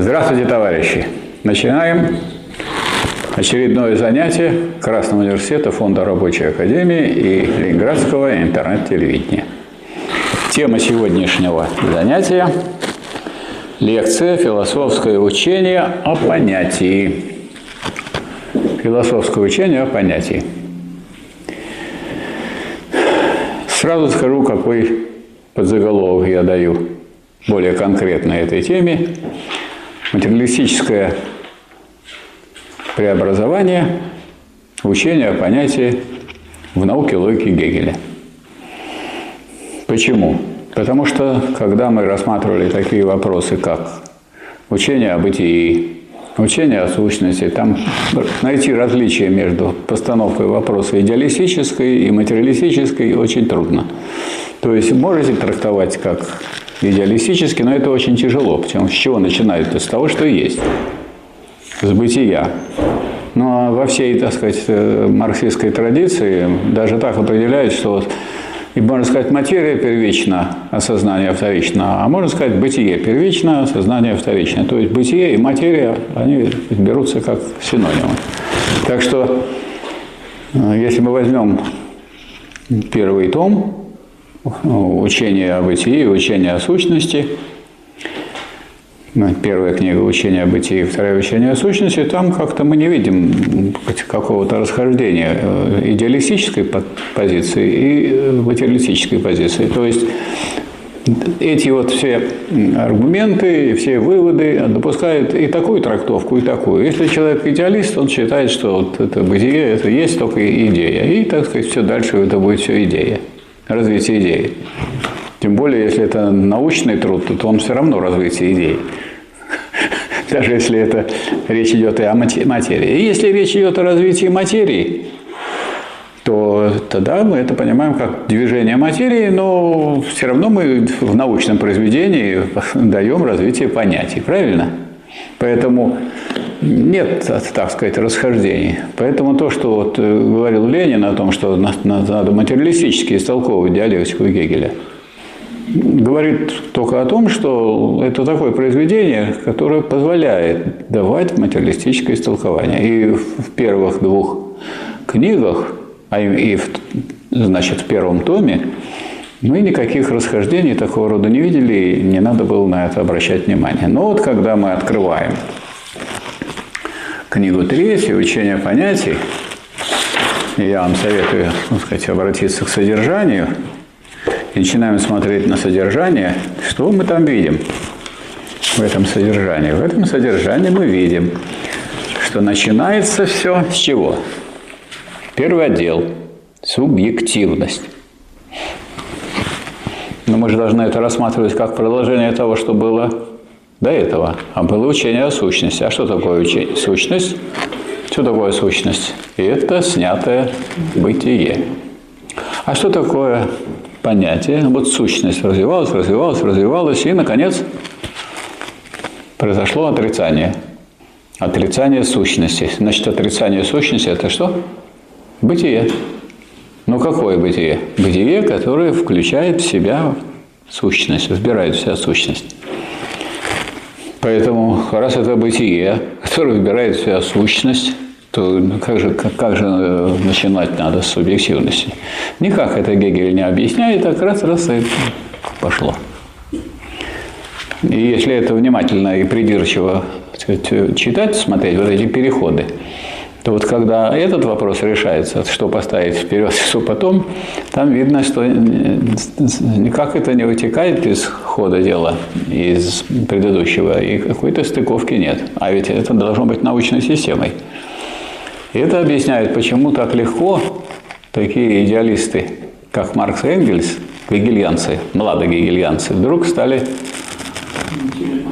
Здравствуйте, товарищи! Начинаем очередное занятие Красного университета, Фонда Рабочей Академии и Ленинградского интернет-телевидения. Тема сегодняшнего занятия – лекция «Философское учение о понятии». Философское учение о понятии. Сразу скажу, какой подзаголовок я даю более конкретно этой теме. Материалистическое преобразование учения о понятии в науке логики Гегеля. Почему? Потому что, когда мы рассматривали такие вопросы, как учение о бытии, учение о сущности, там найти различия между постановкой вопроса идеалистической и материалистической очень трудно. То есть можете трактовать как идеалистически, но это очень тяжело. Потому с чего начинают? С того, что есть. С бытия. Ну а во всей, так сказать, э, марксистской традиции даже так определяют, что и можно сказать, материя первична, а сознание вторично, а можно сказать, бытие первично, а сознание вторично. То есть бытие и материя, они берутся как синонимы. Так что, э, если мы возьмем первый том, учение о бытии, учение о сущности. Ну, первая книга «Учение о бытии», вторая «Учение о сущности», там как-то мы не видим какого-то расхождения э, идеалистической позиции и э, материалистической позиции. То есть эти вот все аргументы, все выводы допускают и такую трактовку, и такую. Если человек идеалист, он считает, что вот это бытие, это есть только идея. И, так сказать, все дальше это будет все идея развитие идеи. Тем более, если это научный труд, то он все равно развитие идей. Даже если это речь идет и о материи. И если речь идет о развитии материи, то тогда мы это понимаем как движение материи, но все равно мы в научном произведении даем развитие понятий. Правильно? Поэтому нет, так сказать, расхождений. Поэтому то, что вот э, говорил Ленин о том, что надо материалистически истолковывать диалектику Гегеля, говорит только о том, что это такое произведение, которое позволяет давать материалистическое истолкование. И в первых двух книгах, а и в, значит, в первом томе, мы никаких расхождений такого рода не видели, и не надо было на это обращать внимание. Но вот когда мы открываем книгу третью «Учение понятий». Я вам советую, так сказать, обратиться к содержанию. И начинаем смотреть на содержание. Что мы там видим в этом содержании? В этом содержании мы видим, что начинается все с чего? Первый отдел – субъективность. Но мы же должны это рассматривать как продолжение того, что было до этого, а было учение о сущности. А что такое учение? Сущность? Что такое сущность? Это снятое бытие. А что такое понятие? Вот сущность развивалась, развивалась, развивалась, и, наконец, произошло отрицание. Отрицание сущности. Значит, отрицание сущности – это что? Бытие. Ну, какое бытие? Бытие, которое включает в себя сущность, вбирает в себя сущность. Поэтому, раз это бытие, которое выбирает в себя сущность, то как же, как, как же э, начинать надо с субъективности? Никак это Гегель не объясняет, так раз, раз и пошло. И если это внимательно и придирчиво сказать, читать, смотреть вот эти переходы, то вот когда этот вопрос решается, что поставить вперед, что потом, там видно, что никак это не вытекает из хода дела, из предыдущего, и какой-то стыковки нет. А ведь это должно быть научной системой. И это объясняет, почему так легко такие идеалисты, как Маркс и Энгельс, гегельянцы, младогегельянцы, вдруг стали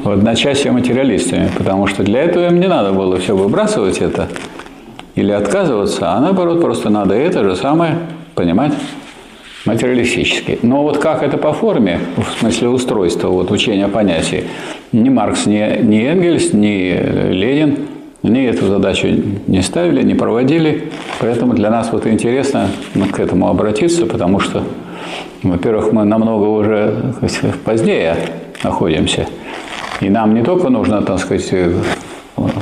в одночасье материалистами, потому что для этого им не надо было все выбрасывать это – или отказываться, а наоборот просто надо это же самое понимать материалистически. Но вот как это по форме, в смысле устройства, вот учения понятий, ни Маркс, ни, ни Энгельс, ни Ленин ни эту задачу не ставили, не проводили. Поэтому для нас вот интересно к этому обратиться, потому что, во-первых, мы намного уже позднее находимся. И нам не только нужно, так сказать,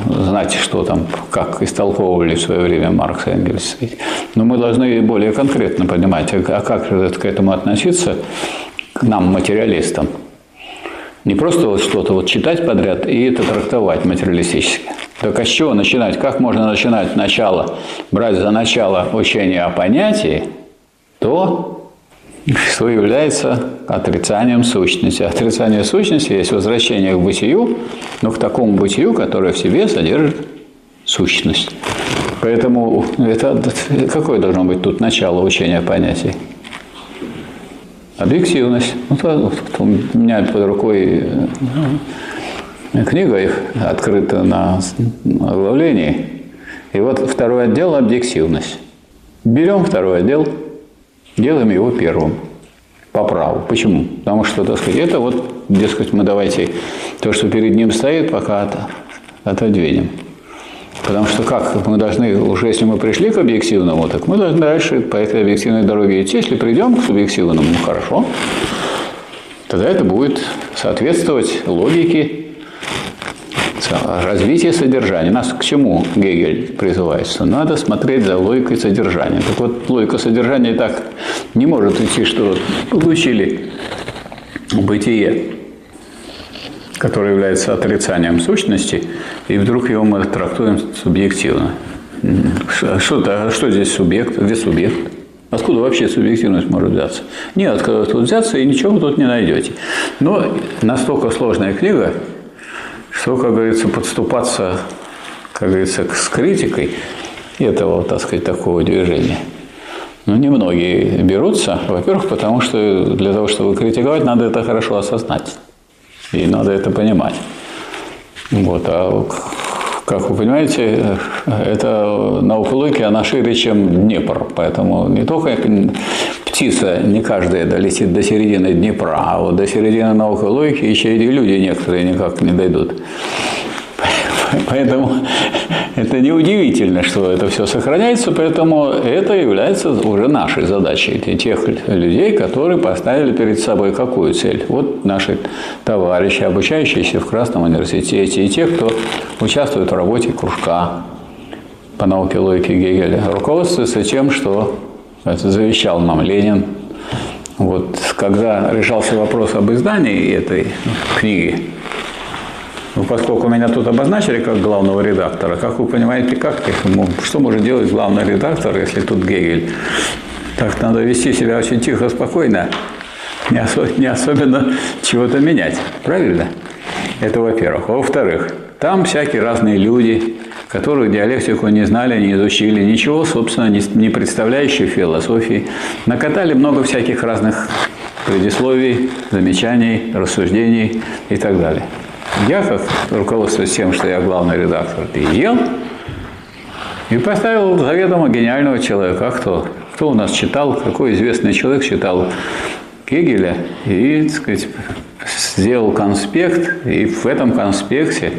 знать, что там, как истолковывали в свое время Маркс и Энгельс. Но мы должны более конкретно понимать, а как же к этому относиться, к нам, материалистам. Не просто вот что-то вот читать подряд и это трактовать материалистически. Так а с чего начинать? Как можно начинать начало, брать за начало учение о понятии, то, что является отрицанием сущности. Отрицание сущности есть возвращение к бытию, но к такому бытию, которое в себе содержит сущность. Поэтому это какое должно быть тут начало учения понятий? Объективность. Вот, вот, у меня под рукой ну, книга их открыта на оглавлении. И вот второй отдел – объективность. Берем второй отдел, делаем его первым по праву. Почему? Потому что, так сказать, это вот, дескать, мы давайте то, что перед ним стоит, пока отодвинем. Потому что как мы должны, уже если мы пришли к объективному, так мы должны дальше по этой объективной дороге идти. Если придем к субъективному, ну хорошо, тогда это будет соответствовать логике развития содержания. Нас к чему Гегель призывается? Надо смотреть за логикой содержания. Так вот, логика содержания так не может идти, что получили бытие которое является отрицанием сущности, и вдруг его мы трактуем субъективно. Что, а что здесь субъект? Где субъект? Откуда вообще субъективность может взяться? Нет, откуда тут взяться, и ничего вы тут не найдете. Но настолько сложная книга, что, как говорится, подступаться, как говорится, с критикой этого, так сказать, такого движения. Ну, немногие берутся, во-первых, потому что для того, чтобы критиковать, надо это хорошо осознать. И надо это понимать. Вот. А как вы понимаете, это наука логики, она шире, чем Днепр. Поэтому не только птица, не каждая долетит до середины Днепра, а вот до середины науки логики еще и люди некоторые никак не дойдут. Поэтому это неудивительно, что это все сохраняется, поэтому это является уже нашей задачей. Тех людей, которые поставили перед собой какую цель. Вот наши товарищи, обучающиеся в Красном университете, и те, кто участвует в работе кружка по науке логики Гегеля, руководствуются тем, что это завещал нам Ленин. Вот когда решался вопрос об издании этой книги, ну, поскольку меня тут обозначили как главного редактора, как вы понимаете, как что может делать главный редактор, если тут Гегель? Так надо вести себя очень тихо, спокойно, не, осо- не особенно чего-то менять. Правильно? Это во-первых. Во-вторых, там всякие разные люди, которые диалектику не знали, не изучили, ничего, собственно, не, не представляющие философии, накатали много всяких разных предисловий, замечаний, рассуждений и так далее. Я, как руководствуясь тем, что я главный редактор, приехал и поставил заведомо гениального человека. А кто? Кто у нас читал, какой известный человек читал Кегеля и, так сказать, сделал конспект, и в этом конспекте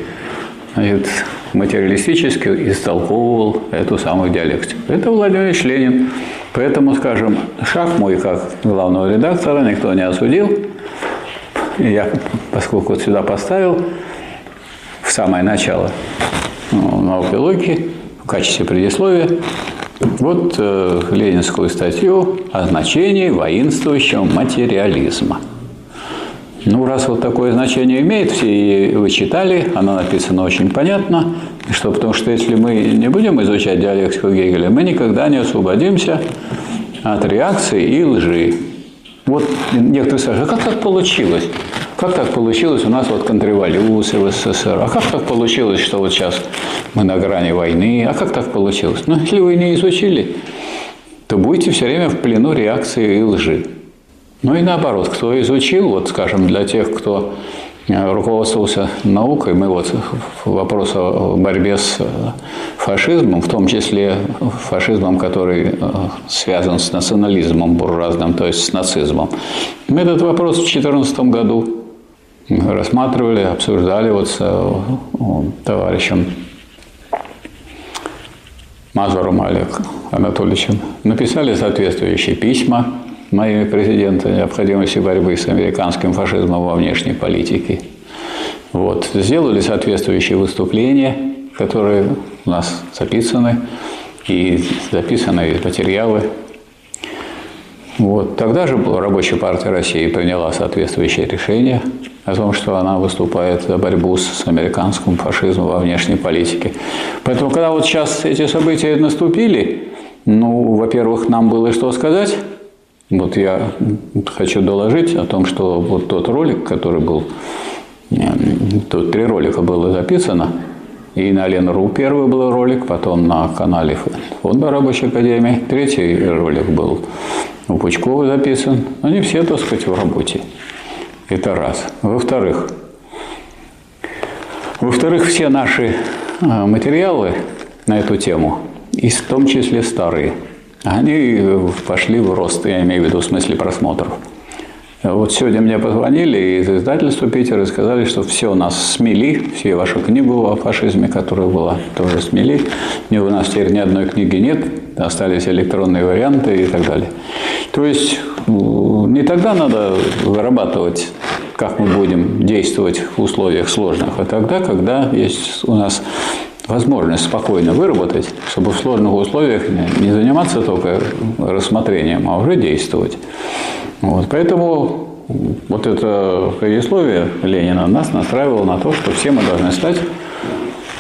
значит, материалистически истолковывал эту самую диалектику. Это Владимир Ильич Ленин. Поэтому, скажем, шаг мой как главного редактора никто не осудил, я, поскольку вот сюда поставил в самое начало ну, науки логики в качестве предисловия, вот э, ленинскую статью о значении воинствующего материализма. Ну, раз вот такое значение имеет, все и вы читали, оно написано очень понятно, что потому что если мы не будем изучать диалектику Гегеля, мы никогда не освободимся от реакции и лжи. Вот некоторые скажут, а как так получилось? Как так получилось у нас вот контрреволюция в СССР? А как так получилось, что вот сейчас мы на грани войны? А как так получилось? Ну, если вы не изучили, то будете все время в плену реакции и лжи. Ну и наоборот, кто изучил, вот скажем, для тех, кто Э, руководствовался наукой. Мы вот вопрос о борьбе с э, фашизмом, в том числе фашизмом, который э, связан с национализмом буржуазным, то есть с нацизмом. Мы этот вопрос в 2014 году рассматривали, обсуждали вот с товарищем Мазуром Олег Анатольевичем. Написали соответствующие письма моими президента необходимости борьбы с американским фашизмом во внешней политике. Вот. Сделали соответствующие выступления, которые у нас записаны, и записаны материалы. Вот. Тогда же Рабочая партия России приняла соответствующее решение о том, что она выступает за борьбу с американским фашизмом во внешней политике. Поэтому, когда вот сейчас эти события наступили, ну, во-первых, нам было что сказать. Вот я хочу доложить о том, что вот тот ролик, который был, э, тут три ролика было записано, и на Ленру первый был ролик, потом на канале Фонда Рабочей Академии. Третий ролик был у Пучкова записан. Они все, так сказать, в работе. Это раз. Во-вторых, во-вторых, все наши э, материалы на эту тему, и в том числе старые, они пошли в рост, я имею в виду в смысле просмотров. Вот сегодня мне позвонили из издательства Питера и сказали, что все нас смели, все вашу книгу о фашизме, которая была, тоже смели. У нас теперь ни одной книги нет, остались электронные варианты и так далее. То есть не тогда надо вырабатывать, как мы будем действовать в условиях сложных, а тогда, когда есть у нас возможность спокойно выработать, чтобы в сложных условиях не заниматься только рассмотрением, а уже действовать. Вот, поэтому вот это предисловие Ленина нас настраивало на то, что все мы должны стать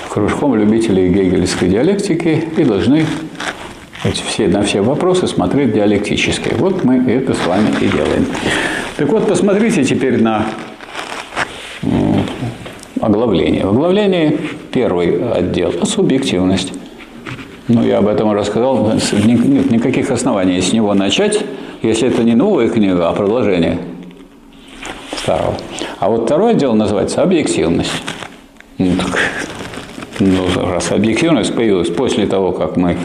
кружком любителей гегельской диалектики и должны все, на все вопросы смотреть диалектически. Вот мы это с вами и делаем. Так вот, посмотрите теперь на оглавление. В оглавлении первый отдел – субъективность. Ну, я об этом рассказал. Нет никаких оснований с него начать, если это не новая книга, а продолжение старого. А вот второй отдел называется «Объективность». Ну, так, ну, раз объективность появилась после того, как мы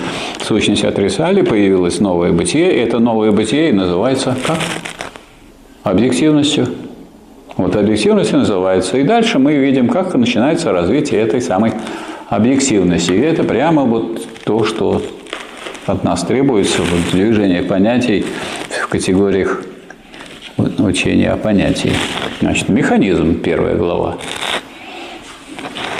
сущность отрицали, появилось новое бытие. Это новое бытие и называется как? Объективностью. Вот объективность называется. И дальше мы видим, как начинается развитие этой самой объективности. И это прямо вот то, что от нас требуется в движении понятий в категориях учения о понятии. Значит, механизм, первая глава.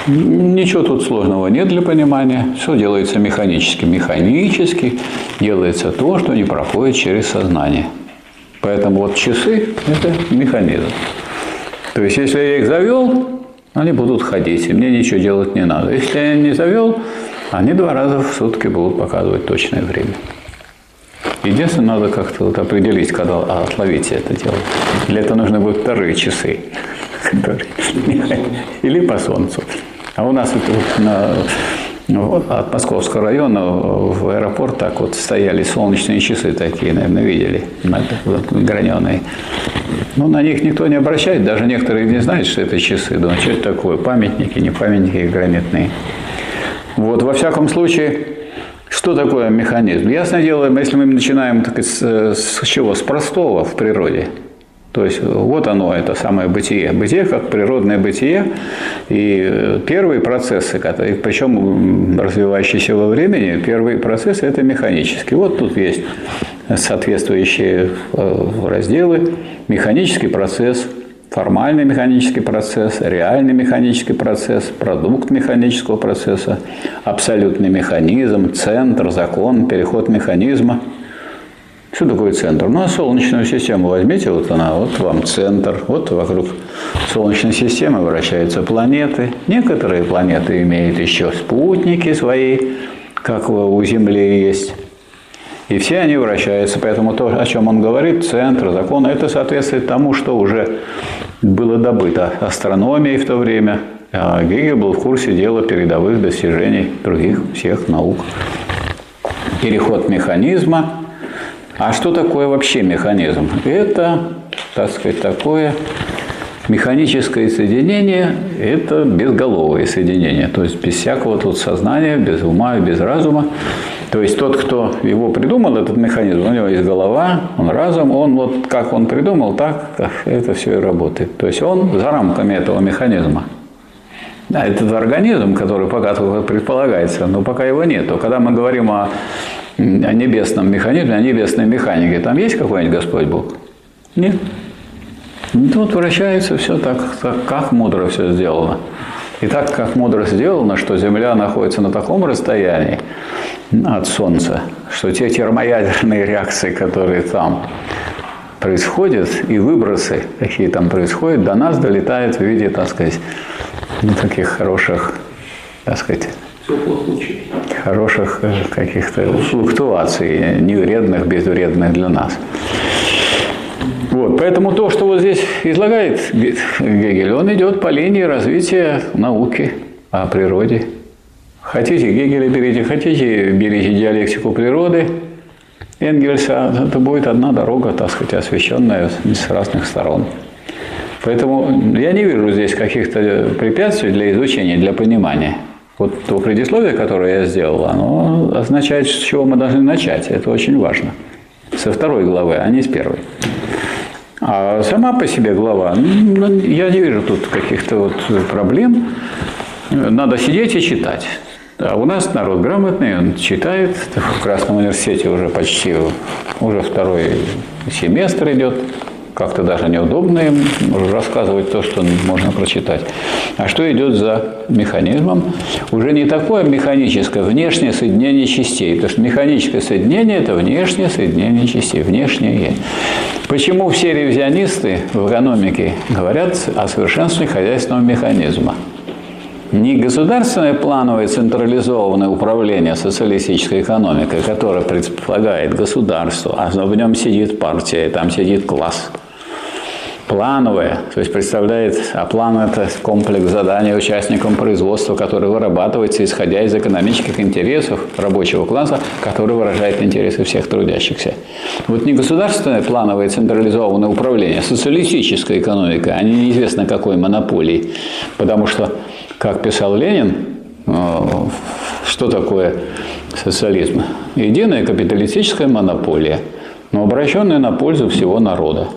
Ничего тут сложного нет для понимания. Все делается механически. Механически делается то, что не проходит через сознание. Поэтому вот часы – это механизм. То есть, если я их завел, они будут ходить, и мне ничего делать не надо. Если я не завел, они два раза в сутки будут показывать точное время. Единственное, надо как-то вот определить, когда отловить это дело. Для этого нужны будут вторые часы. Или по солнцу. А у нас это на, ну, от Московского района в аэропорт так вот стояли солнечные часы такие, наверное, видели, граненые. Ну, на них никто не обращает, даже некоторые не знают, что это часы. Думают, что это такое, памятники, не памятники гранитные. Вот, во всяком случае, что такое механизм? Ясное дело, если мы начинаем так, с, с чего? С простого в природе – то есть вот оно, это самое бытие. Бытие как природное бытие. И первые процессы, которые, причем развивающиеся во времени, первые процессы это механические. Вот тут есть соответствующие э, разделы. Механический процесс, формальный механический процесс, реальный механический процесс, продукт механического процесса, абсолютный механизм, центр, закон, переход механизма – что такое центр? Ну, а Солнечную систему возьмите, вот она, вот вам центр, вот вокруг Солнечной системы вращаются планеты. Некоторые планеты имеют еще спутники свои, как у Земли есть. И все они вращаются. Поэтому то, о чем он говорит, центр, закон, это соответствует тому, что уже было добыто астрономией в то время. А Гегель был в курсе дела передовых достижений других всех наук. Переход механизма а что такое вообще механизм? Это, так сказать, такое механическое соединение – это безголовое соединение, то есть без всякого тут сознания, без ума без разума. То есть тот, кто его придумал, этот механизм, у него есть голова, он разум, он вот как он придумал, так это все и работает. То есть он за рамками этого механизма. Да, это организм, который пока предполагается, но пока его нет. Когда мы говорим о о небесном механизме, о небесной механике. Там есть какой-нибудь Господь Бог? Нет. Ну, тут вращается все так, так, как мудро все сделано. И так как мудро сделано, что Земля находится на таком расстоянии от Солнца, что те термоядерные реакции, которые там происходят, и выбросы, какие там происходят, до нас долетают в виде, так сказать, ну, таких хороших, так сказать, хороших э, каких-то флуктуаций, невредных, безвредных для нас. Вот, поэтому то, что вот здесь излагает Гегель, он идет по линии развития науки о природе. Хотите Гегеля берите, хотите берите диалектику природы Энгельса, это будет одна дорога, так сказать, освещенная с разных сторон. Поэтому я не вижу здесь каких-то препятствий для изучения, для понимания. Вот то предисловие, которое я сделал, оно означает, с чего мы должны начать. Это очень важно. Со второй главы, а не с первой. А сама по себе глава, ну, я не вижу тут каких-то вот проблем. Надо сидеть и читать. А у нас народ грамотный, он читает. В Красном университете уже почти уже второй семестр идет как-то даже неудобно им рассказывать то, что можно прочитать. А что идет за механизмом? Уже не такое механическое внешнее соединение частей. Потому что механическое соединение – это внешнее соединение частей, внешнее. Почему все ревизионисты в экономике говорят о совершенствовании хозяйственного механизма? Не государственное плановое централизованное управление социалистической экономикой, которое предполагает государство, а в нем сидит партия, там сидит класс. Плановое, то есть представляет, а план – это комплекс заданий участникам производства, который вырабатывается, исходя из экономических интересов рабочего класса, который выражает интересы всех трудящихся. Вот не государственное плановое централизованное управление, а социалистическая экономика, а не неизвестно какой монополии, потому что как писал Ленин, э, что такое социализм? Единая капиталистическая монополия, но обращенная на пользу всего народа.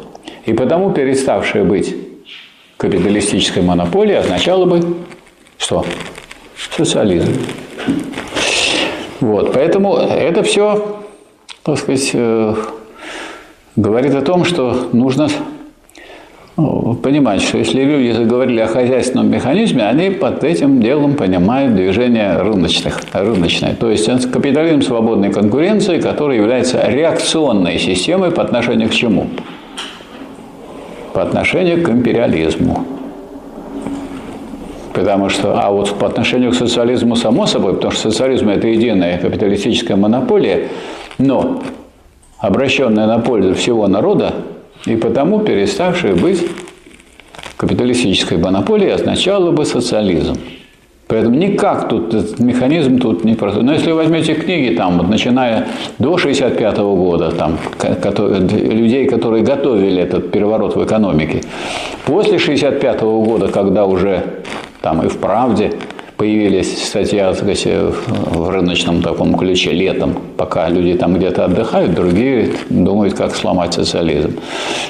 И потому переставшая быть капиталистической монополией означало бы что? Социализм. Вот, поэтому это все, так сказать, э, говорит о том, что нужно ну, понимать, что если люди заговорили о хозяйственном механизме, они под этим делом понимают движение рыночных, рыночное. То есть капитализм свободной конкуренции, который является реакционной системой по отношению к чему? По отношению к империализму. Потому что, а вот по отношению к социализму само собой, потому что социализм это единая капиталистическая монополия, но обращенная на пользу всего народа, и потому переставшая быть капиталистической монополией означало бы социализм. Поэтому никак тут этот механизм тут не просто. Но если вы возьмете книги, там, вот, начиная до 65 года, там, людей, которые готовили этот переворот в экономике, после 65 года, когда уже там и в «Правде», появились так сказать, в рыночном таком ключе летом, пока люди там где-то отдыхают, другие думают, как сломать социализм.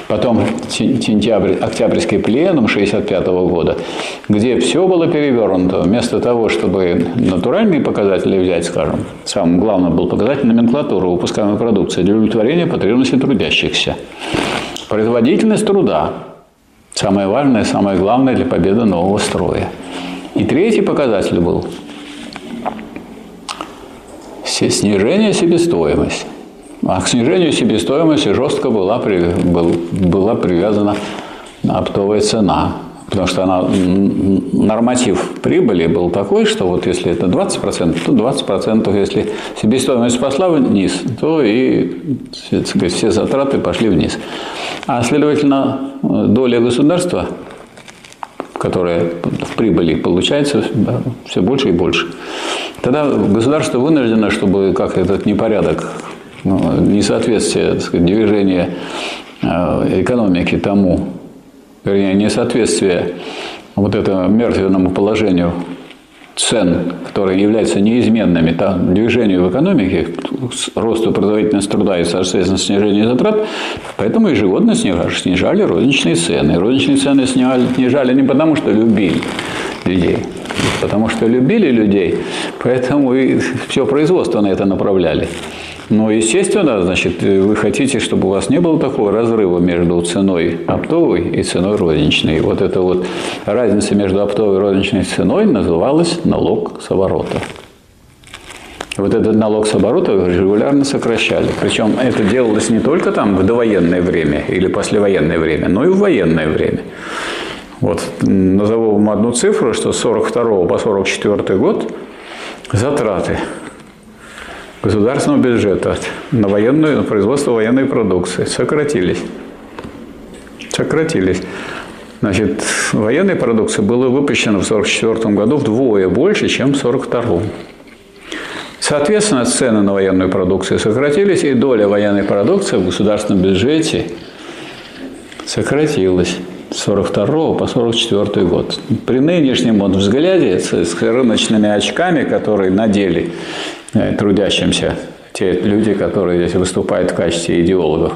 Потом сентябрь, октябрьский пленум 65 года, где все было перевернуто. Вместо того, чтобы натуральные показатели взять, скажем, самым главным был показатель номенклатуры выпускаемой продукции для удовлетворения потребностей трудящихся. Производительность труда – самое важное, самое главное для победы нового строя – и третий показатель был снижение себестоимости. А к снижению себестоимости жестко была, был, была привязана оптовая цена. Потому что она, норматив прибыли был такой, что вот если это 20%, то 20%, если себестоимость пошла вниз, то и все затраты пошли вниз. А следовательно, доля государства которая в прибыли получается все больше и больше. Тогда государство вынуждено, чтобы как этот непорядок, ну, несоответствие, так сказать, движения э, экономики тому, вернее, несоответствие вот этому мертвенному положению цен, которые являются неизменными там, движению в экономике, росту производительности труда и, соответственно, снижению затрат, поэтому ежегодно снижали, снижали розничные цены. Розничные цены снижали, снижали не потому, что любили людей, потому что любили людей, поэтому и все производство на это направляли. Но, естественно, значит, вы хотите, чтобы у вас не было такого разрыва между ценой оптовой и ценой розничной. Вот эта вот разница между оптовой и розничной ценой называлась налог с оборота. Вот этот налог с оборота регулярно сокращали. Причем это делалось не только там в довоенное время или послевоенное время, но и в военное время. Вот назову вам одну цифру, что с 42 по 44 год затраты государственного бюджета на, военную, на производство военной продукции сократились. Сократились. Значит, военной продукции было выпущено в 1944 году вдвое больше, чем в 1942. Соответственно, цены на военную продукцию сократились, и доля военной продукции в государственном бюджете сократилась с 42 по 44 год. При нынешнем вот взгляде с рыночными очками, которые надели трудящимся, те люди, которые здесь выступают в качестве идеологов,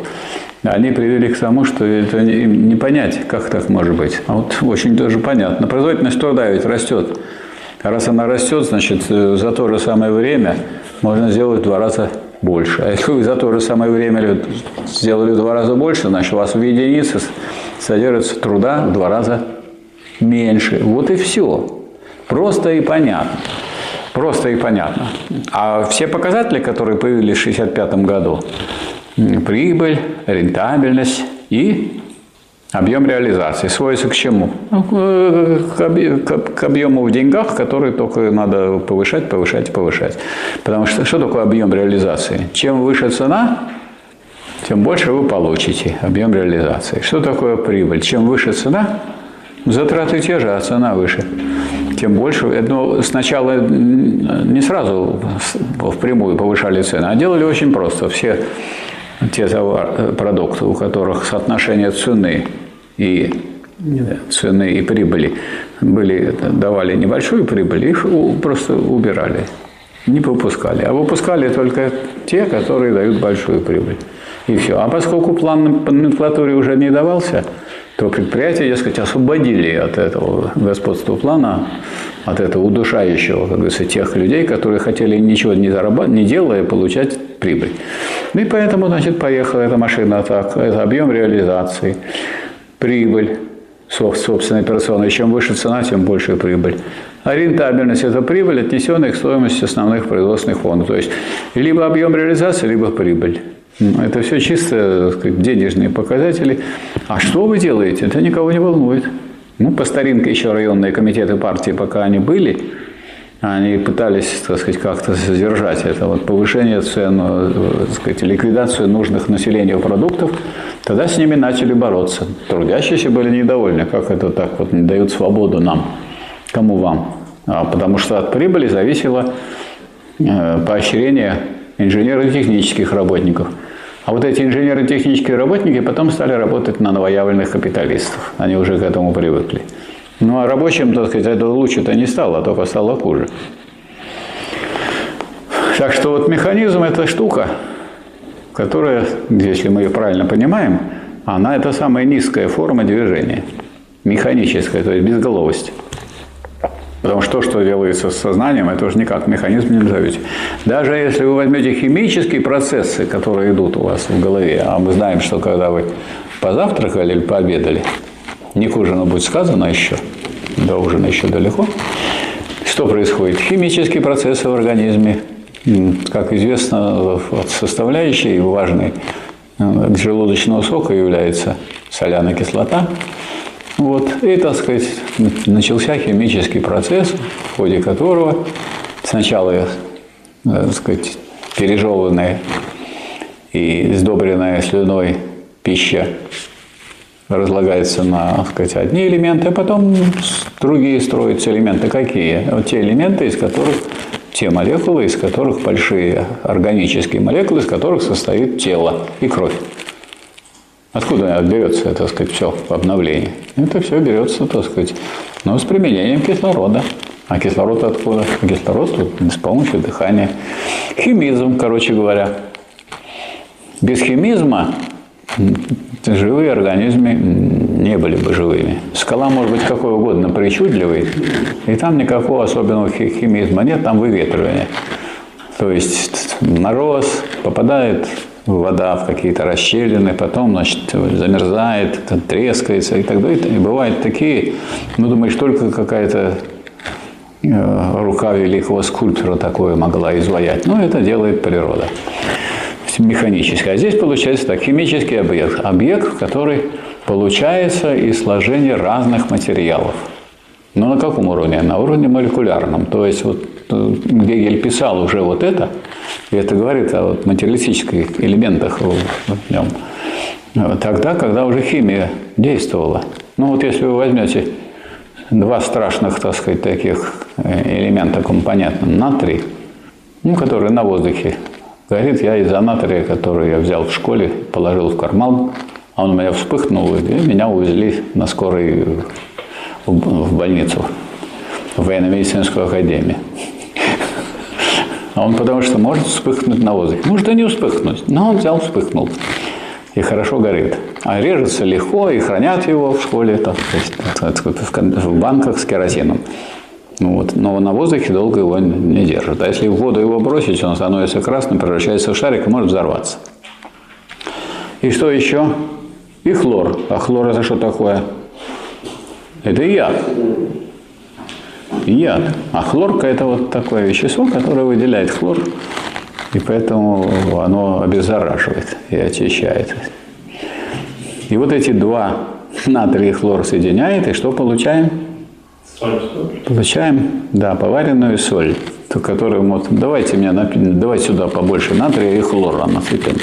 они привели к тому, что это не понять, как так может быть. А вот очень тоже понятно. Производительность труда ведь растет. А раз она растет, значит, э, за то же самое время можно сделать в два раза больше. А если вы за то же самое время сделали в два раза больше, значит, у вас в единице содержится труда в два раза меньше. Вот и все. Просто и понятно. Просто и понятно. А все показатели, которые появились в 1965 году, прибыль, рентабельность и объем реализации, сводятся к чему? Ну, к объему в деньгах, который только надо повышать, повышать, повышать. Потому что что такое объем реализации? Чем выше цена, тем больше вы получите объем реализации. Что такое прибыль? Чем выше цена, затраты те же, а цена выше тем больше. Но сначала не сразу впрямую повышали цены, а делали очень просто. Все те товар, продукты, у которых соотношение цены и цены и прибыли были, давали небольшую прибыль, их просто убирали, не выпускали. А выпускали только те, которые дают большую прибыль. И все. А поскольку план по номенклатуре уже не давался, то предприятия, дескать, освободили от этого господства плана, от этого удушающего, как говорится, тех людей, которые хотели ничего не зарабатывать, не делая, получать прибыль. Ну и поэтому, значит, поехала эта машина так, это объем реализации, прибыль, собственной операционной. Чем выше цена, тем больше прибыль. А рентабельность – это прибыль, отнесенная к стоимости основных производственных фондов. То есть, либо объем реализации, либо прибыль. Это все чисто сказать, денежные показатели. А что вы делаете? Это никого не волнует. Ну, по старинке еще районные комитеты партии, пока они были, они пытались, так сказать, как-то содержать это вот повышение цен, э, так сказать, ликвидацию нужных населению продуктов. Тогда с ними начали бороться. Трудящиеся были недовольны, как это так вот не дают свободу нам. Кому вам? А потому что от прибыли зависело э, поощрение инженерно-технических работников – а вот эти инженерно-технические работники потом стали работать на новоявленных капиталистов. Они уже к этому привыкли. Ну а рабочим, так сказать, это лучше-то не стало, а только стало хуже. Так что вот механизм – это штука, которая, если мы ее правильно понимаем, она – это самая низкая форма движения. Механическая, то есть безголовость. Потому что то, что делается с сознанием, это уже никак механизм не назовете. Даже если вы возьмете химические процессы, которые идут у вас в голове, а мы знаем, что когда вы позавтракали или пообедали, не к ужину будет сказано еще, до ужина еще далеко, что происходит? Химические процессы в организме, как известно, составляющей важной желудочного сока является соляная кислота, вот. И, так сказать, начался химический процесс, в ходе которого сначала, э, так сказать, пережеванная и сдобренная слюной пища разлагается на так сказать, одни элементы, а потом другие строятся элементы. Какие? Вот те элементы, из которых те молекулы, из которых большие органические молекулы, из которых состоит тело и кровь. Откуда берется, так сказать, все обновление? Это все берется, так сказать, ну, с применением кислорода. А кислород откуда? Кислород с помощью дыхания. Химизм, короче говоря. Без химизма живые организмы не были бы живыми. Скала может быть какой угодно причудливой, и там никакого особенного химизма нет, там выветривание. То есть мороз, попадает вода в какие-то расщелины, потом, значит, замерзает, трескается и так далее. И бывают такие, ну, думаешь, только какая-то э, рука великого скульптора такое могла изваять. Но это делает природа механически. А здесь получается так, химический объект. Объект, который получается из сложения разных материалов. Но на каком уровне? На уровне молекулярном. То есть вот э, Гегель писал уже вот это, и это говорит о вот материалистических элементах в нем. Тогда, когда уже химия действовала. Ну вот если вы возьмете два страшных, так сказать, таких э, элемента компонента, натрий, ну, которые на воздухе горит, я из-за натрия, который я взял в школе, положил в карман, а он у меня вспыхнул, и меня увезли на скорой в больницу, в военно-медицинскую академию. А он потому что может вспыхнуть на воздухе. Может и не вспыхнуть, но он взял, вспыхнул. И хорошо горит. А режется легко, и хранят его в школе, там, в банках с керосином. Ну, вот. Но на воздухе долго его не держат. А если в воду его бросить, он становится красным, превращается в шарик и может взорваться. И что еще? И хлор. А хлор это что такое? Это яд яд. А хлорка – это вот такое вещество, которое выделяет хлор, и поэтому оно обеззараживает и очищает. И вот эти два натрий и хлор соединяет, и что получаем? Соль. Получаем, да, поваренную соль, которую вот, давайте мне, давайте сюда побольше натрия и хлора насыпем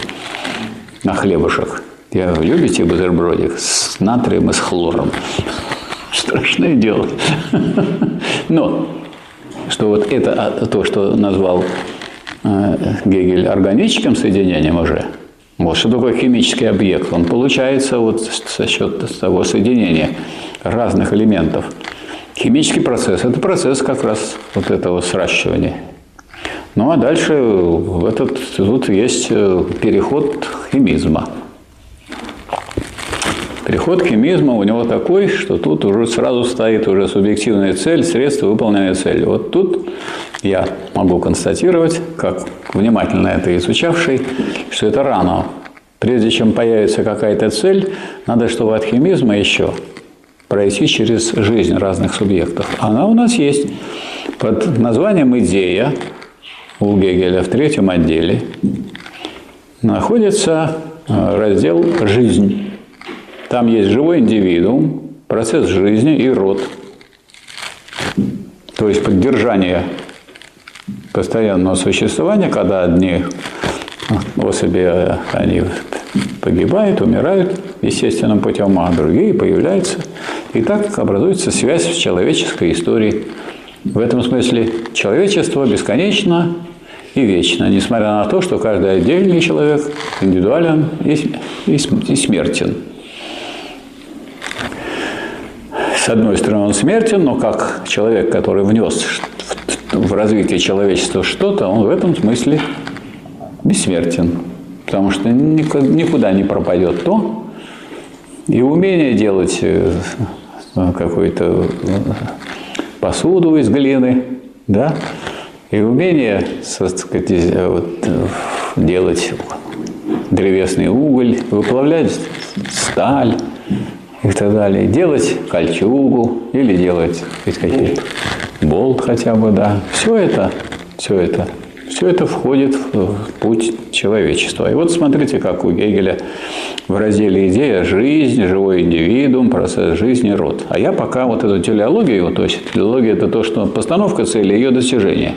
на хлебушек. Я любите бутербродик с натрием и с хлором? Страшное дело. Но что вот это а, то, что назвал э, Гегель органическим соединением уже, вот что такое химический объект, он получается вот за счет того соединения разных элементов. Химический процесс – это процесс как раз вот этого сращивания. Ну а дальше в этот, тут есть э, переход химизма. Переход к химизму у него такой, что тут уже сразу стоит уже субъективная цель, средство выполнения цели. Вот тут я могу констатировать, как внимательно это изучавший, что это рано. Прежде чем появится какая-то цель, надо, чтобы от химизма еще пройти через жизнь разных субъектов. Она у нас есть под названием «Идея» у Гегеля в третьем отделе находится э, раздел «Жизнь». Там есть живой индивидуум, процесс жизни и род. То есть поддержание постоянного существования, когда одни особи они погибают, умирают естественным путем, а другие появляются. И так образуется связь с человеческой историей. В этом смысле человечество бесконечно и вечно, несмотря на то, что каждый отдельный человек индивидуален и смертен. С одной стороны, он смертен, но как человек, который внес в развитие человечества что-то, он в этом смысле бессмертен. Потому что никуда не пропадет то, и умение делать э, какую-то э, посуду из глины, да, и умение сказать, э, вот, делать древесный уголь, выплавлять сталь, и так далее. Делать кольчугу или делать какие-то болт хотя бы, да. Все это, все это, все это входит в путь человечества. И вот смотрите, как у Гегеля в разделе «Идея», «Жизнь», «Живой индивидуум», «Процесс жизни», «Род». А я пока вот эту телеологию, то есть телеология – это то, что постановка цели, ее достижение.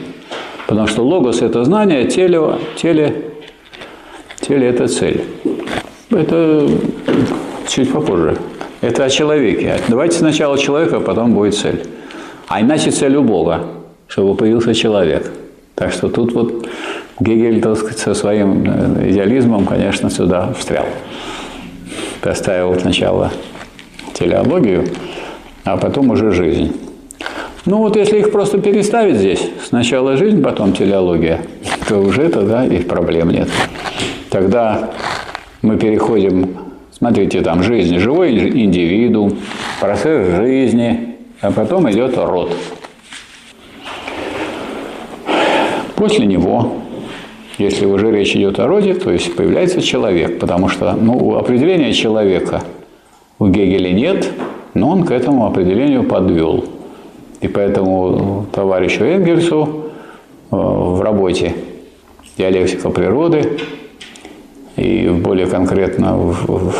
Потому что логос – это знание, теле, теле, теле – это цель. Это чуть попозже. Это о человеке. Давайте сначала человека, а потом будет цель. А иначе цель у Бога, чтобы появился человек. Так что тут вот Гегель, так сказать, со своим э, идеализмом, конечно, сюда встрял. Поставил сначала телеологию, а потом уже жизнь. Ну вот если их просто переставить здесь, сначала жизнь, потом телеология, то уже тогда их проблем нет. Тогда мы переходим Смотрите, там жизнь, живой индивидуум, процесс жизни, а потом идет род. После него Если уже речь идет о роде, то есть появляется человек, потому что ну, определения человека у Гегеля нет, но он к этому определению подвел. И поэтому товарищу Энгельсу э, в работе «Диалектика природы» и более конкретно в, в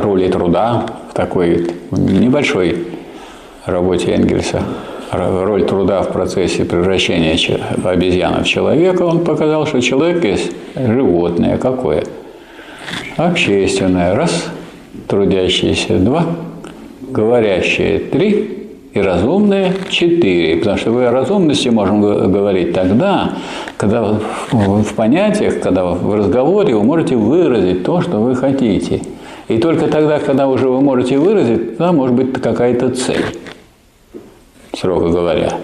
роли труда в такой небольшой работе Энгельса. Роль труда в процессе превращения обезьяны в человека, он показал, что человек есть животное какое? Общественное, раз, трудящееся, два, говорящее, три, и разумное – четыре. Потому что вы о разумности можем говорить тогда, когда в понятиях, когда в разговоре вы можете выразить то, что вы хотите. И только тогда, когда уже вы можете выразить, тогда может быть какая-то цель строго говоря.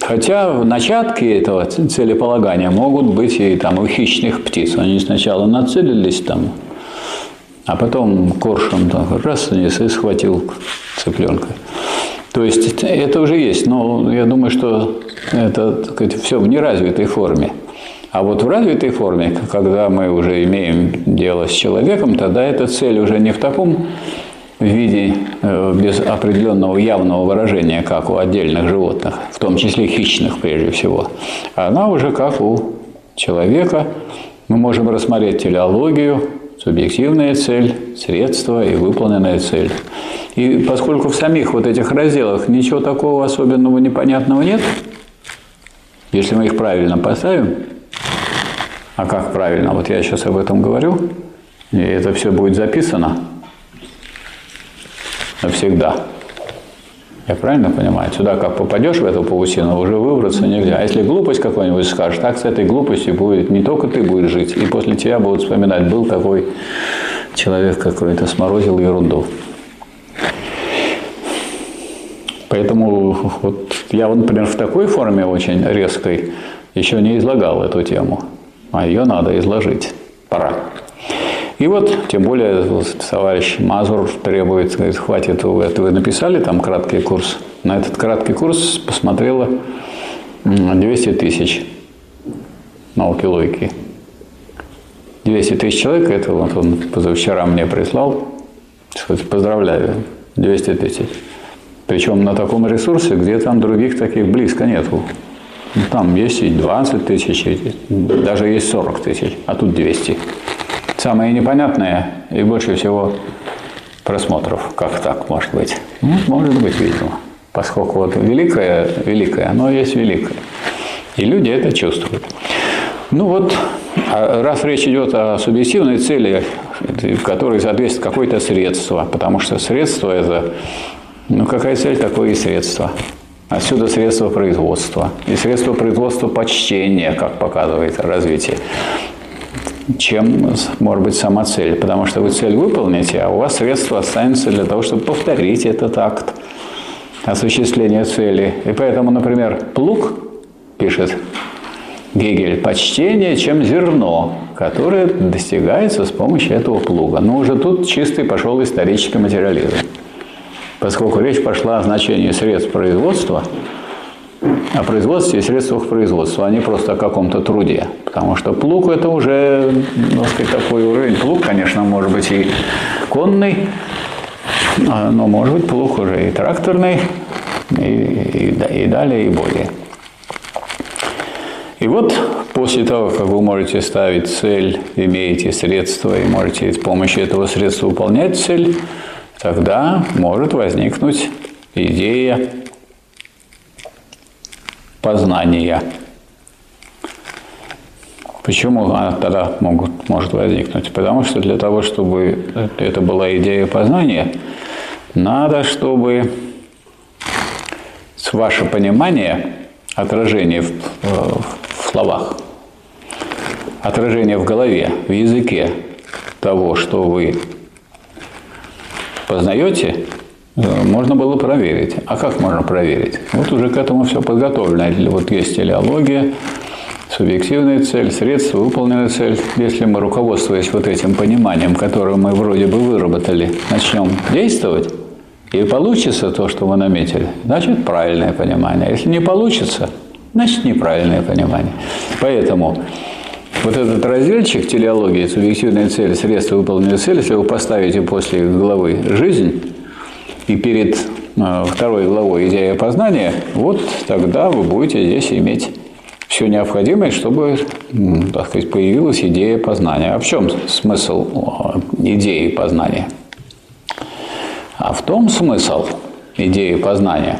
Хотя начатки этого целеполагания могут быть и там у хищных птиц. Они сначала нацелились там, а потом коршун там раз и схватил цыпленка. То есть это уже есть, но я думаю, что это так сказать, все в неразвитой форме. А вот в развитой форме, когда мы уже имеем дело с человеком, тогда эта цель уже не в таком виде э, без определенного явного выражения, как у отдельных животных, в том числе хищных прежде всего. Она уже как у человека. Мы можем рассмотреть телеологию, субъективная цель, средства и выполненная цель. И поскольку в самих вот этих разделах ничего такого особенного непонятного нет, если мы их правильно поставим, а как правильно, вот я сейчас об этом говорю, и это все будет записано – навсегда. Я правильно понимаю? Сюда как попадешь в эту паутину, уже выбраться нельзя. А если глупость какой-нибудь скажешь, так с этой глупостью будет не только ты будешь жить, и после тебя будут вспоминать, был такой человек какой-то, сморозил ерунду. Поэтому вот я, вот, например, в такой форме очень резкой еще не излагал эту тему, а ее надо изложить. Пора. И вот, тем более, товарищ Мазур требует, говорит, хватит, это вы написали там краткий курс. На этот краткий курс посмотрело 200 тысяч науки логики. 200 тысяч человек, это вот он позавчера мне прислал, поздравляю, 200 тысяч. Причем на таком ресурсе, где там других таких близко нету. Там есть и 20 тысяч, даже есть 40 тысяч, а тут 200. Самое непонятное и больше всего просмотров. Как так может быть? Ну, может быть, видимо. Поскольку вот великое, великое, оно есть великое. И люди это чувствуют. Ну вот, а раз речь идет о субъективной цели, в которой соответствует какое-то средство, потому что средство это, ну какая цель, такое и средство. Отсюда средство производства. И средство производства почтения, как показывает развитие чем, может быть, сама цель. Потому что вы цель выполните, а у вас средства останется для того, чтобы повторить этот акт осуществления цели. И поэтому, например, плуг, пишет Гегель, почтение, чем зерно, которое достигается с помощью этого плуга. Но уже тут чистый пошел исторический материализм. Поскольку речь пошла о значении средств производства – о производстве и средствах производства, а не просто о каком-то труде. Потому что плуг – это уже, ну, сказать, такой уровень. Плуг, конечно, может быть и конный, а, но может быть плуг уже и тракторный, и, и, и далее, и более. И вот после того, как вы можете ставить цель, имеете средства и можете с помощью этого средства выполнять цель, тогда может возникнуть идея познания. Почему она тогда могут, может возникнуть? Потому что для того, чтобы это была идея познания, надо, чтобы ваше понимание, отражение в, в словах, отражение в голове, в языке того, что вы познаете, Э, можно было проверить. А как можно проверить? Вот уже к этому все подготовлено. Вот есть телеология, субъективная цель, средства, выполненная цель. Если мы, руководствуясь вот этим пониманием, которое мы вроде бы выработали, начнем действовать, и получится то, что мы наметили, значит, правильное понимание. Если не получится, Значит, неправильное понимание. Поэтому вот этот разделчик телеологии, субъективная цель, средства выполненной цели, если вы поставите после главы «Жизнь» и перед э, второй главой «Идея познания», вот тогда вы будете здесь иметь все необходимое, чтобы, так сказать, появилась идея познания. А в чем смысл э, идеи познания? А в том смысл идеи познания,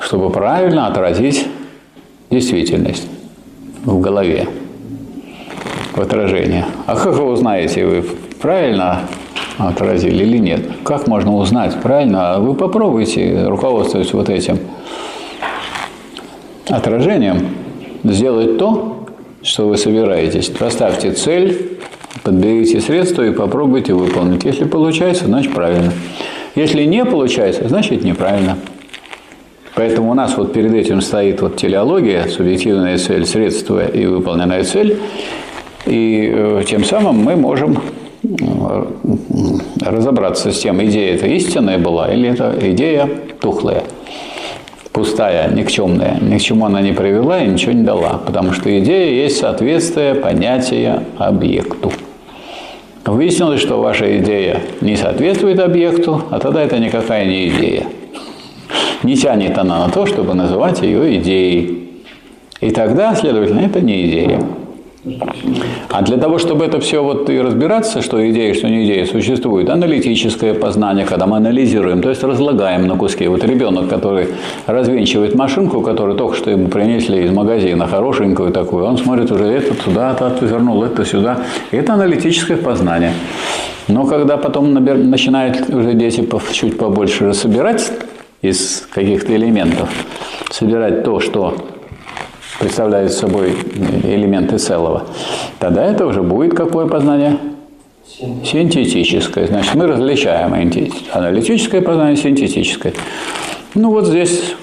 чтобы правильно отразить действительность в голове, в отражении. А как вы узнаете, вы правильно отразили или нет? Как можно узнать правильно? А вы попробуйте, руководствуясь вот этим отражением, сделать то, что вы собираетесь. Поставьте цель, подберите средства и попробуйте выполнить. Если получается, значит правильно. Если не получается, значит неправильно. Поэтому у нас вот перед этим стоит вот телеология, субъективная цель, средство и выполненная цель. И э, тем самым мы можем э, разобраться с тем, идея это истинная была или это идея тухлая, пустая, никчемная. Ни к чему она не привела и ничего не дала. Потому что идея есть соответствие понятия объекту. Выяснилось, что ваша идея не соответствует объекту, а тогда это никакая не идея. Не тянет она на то, чтобы называть ее идеей. И тогда, следовательно, это не идея. А для того, чтобы это все вот и разбираться, что идея, что не идея, существует аналитическое познание, когда мы анализируем, то есть разлагаем на куски. Вот ребенок, который развенчивает машинку, которую только что ему принесли из магазина, хорошенькую такую, он смотрит уже это туда, это отвернул, это сюда. Это аналитическое познание. Но когда потом начинают уже дети чуть побольше собирать из каких-то элементов, собирать то, что представляет собой элементы целого, тогда это уже будет какое познание? Синтетическое. Значит, мы различаем аналитическое познание, синтетическое. Ну вот здесь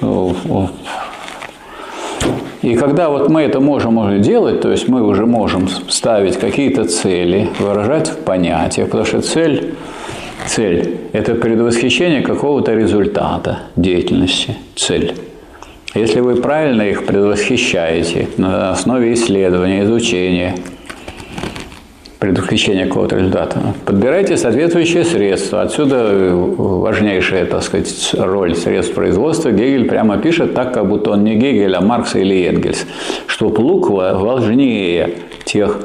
и когда вот мы это можем уже делать, то есть мы уже можем ставить какие-то цели, выражать в понятиях, потому что цель Цель – это предвосхищение какого-то результата деятельности. Цель. Если вы правильно их предвосхищаете на основе исследования, изучения, предвосхищения какого-то результата, подбирайте соответствующие средства. Отсюда важнейшая, так сказать, роль средств производства. Гегель прямо пишет так, как будто он не Гегель, а Маркс или Энгельс, что плуг важнее тех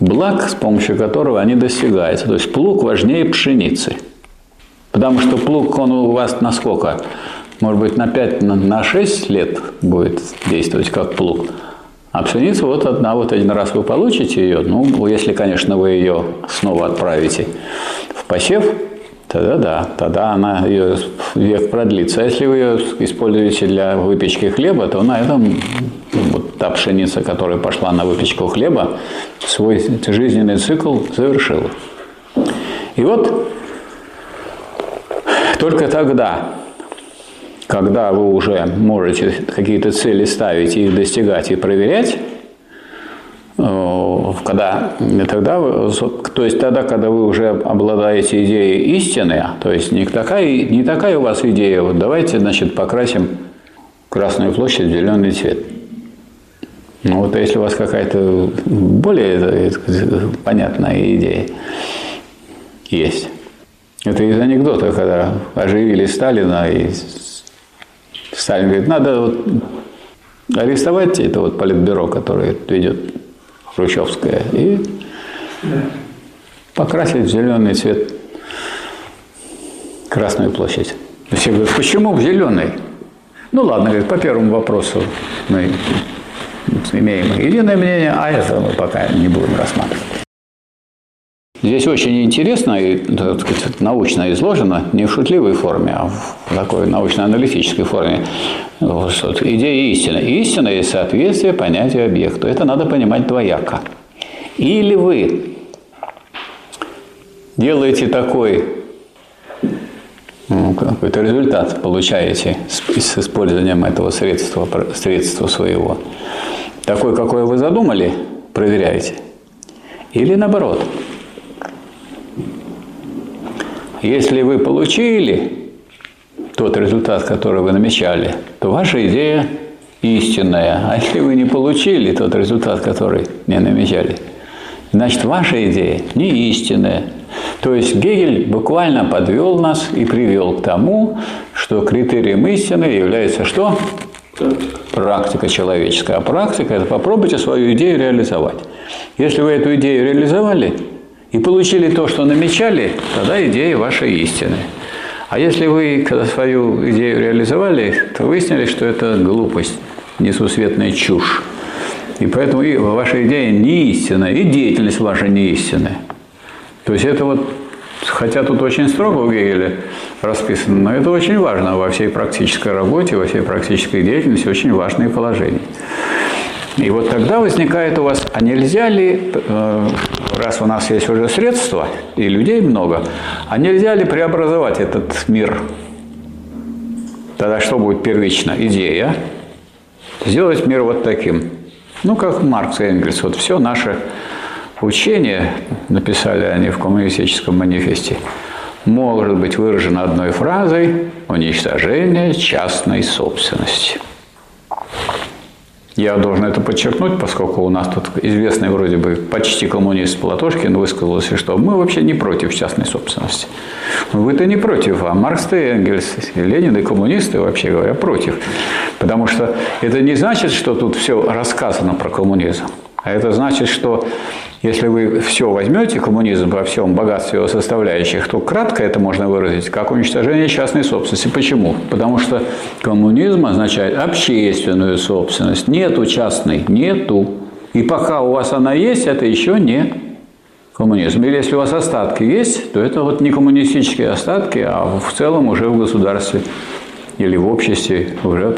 благ, с помощью которого они достигаются. То есть плуг важнее пшеницы. Потому что плуг, он у вас на сколько? Может быть, на 5, на 6 лет будет действовать как плуг. А пшеница вот одна, вот один раз вы получите ее, ну, если, конечно, вы ее снова отправите в посев, тогда да, тогда она ее век продлится. А если вы ее используете для выпечки хлеба, то на этом вот та пшеница, которая пошла на выпечку хлеба, свой жизненный цикл завершила. И вот только тогда, когда вы уже можете какие-то цели ставить, их достигать и проверять, э, когда, тогда, то есть тогда, когда вы уже обладаете идеей истины, то есть не такая, не такая у вас идея, вот давайте, значит, покрасим Красную площадь в зеленый цвет. Ну вот если у вас какая-то более понятная идея есть. Это из анекдота, когда оживили Сталина, и Сталин говорит, надо вот арестовать это вот политбюро, которое ведет Хрущевская, и покрасить в зеленый цвет Красную площадь. Все говорят, почему в зеленый? Ну ладно, говорит, по первому вопросу мы имеем единое мнение, а это мы пока не будем рассматривать. Здесь очень интересно и так сказать, научно изложено, не в шутливой форме, а в такой научно-аналитической форме. Вот, идея истины. Истина есть соответствие понятия объекту. Это надо понимать двояко. Или вы делаете такой ну, какой-то результат получаете с, с использованием этого средства, средства своего. Такой, какой вы задумали, проверяете. Или наоборот. Если вы получили тот результат, который вы намечали, то ваша идея истинная. А если вы не получили тот результат, который не намечали, значит, ваша идея не истинная. То есть Гегель буквально подвел нас и привел к тому, что критерием истины является что? Практика человеческая. А практика – это попробуйте свою идею реализовать. Если вы эту идею реализовали и получили то, что намечали, тогда идея ваша истинная. А если вы, когда свою идею реализовали, то выяснили, что это глупость, несусветная чушь. И поэтому и ваша идея не истинная, и деятельность ваша не истинная. То есть это вот, хотя тут очень строго у Гегеля расписано, но это очень важно во всей практической работе, во всей практической деятельности, очень важные положения. И вот тогда возникает у вас, а нельзя ли, э, раз у нас есть уже средства и людей много, а нельзя ли преобразовать этот мир? Тогда что будет первично? Идея. Сделать мир вот таким. Ну, как Маркс и Энгельс. Вот все наше учение, написали они в коммунистическом манифесте, может быть выражено одной фразой «уничтожение частной собственности». Я должен это подчеркнуть, поскольку у нас тут известный вроде бы почти коммунист Платошкин высказался, что мы вообще не против частной собственности. Вы-то не против, а Маркс и Энгельс, и Ленин и коммунисты, вообще говоря, против. Потому что это не значит, что тут все рассказано про коммунизм. А это значит, что если вы все возьмете, коммунизм во всем богатстве его составляющих, то кратко это можно выразить как уничтожение частной собственности. Почему? Потому что коммунизм означает общественную собственность. Нету частной, нету. И пока у вас она есть, это еще не коммунизм. Или если у вас остатки есть, то это вот не коммунистические остатки, а в целом уже в государстве или в обществе уже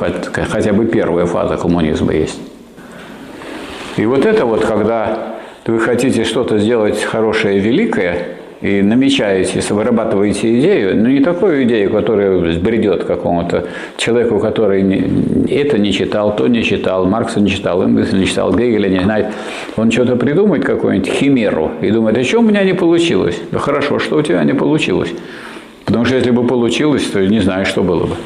хотя бы первая фаза коммунизма есть. И вот это вот, когда вы хотите что-то сделать хорошее, великое, и намечаете, вырабатываете идею, но не такую идею, которая сбредет какому-то человеку, который это не читал, то не читал, Маркса не читал, Энгельса не читал, Гегеля не знает. Он что-то придумает, какую-нибудь химеру, и думает, а что у меня не получилось? Да хорошо, что у тебя не получилось? Потому что если бы получилось, то не знаю, что было бы.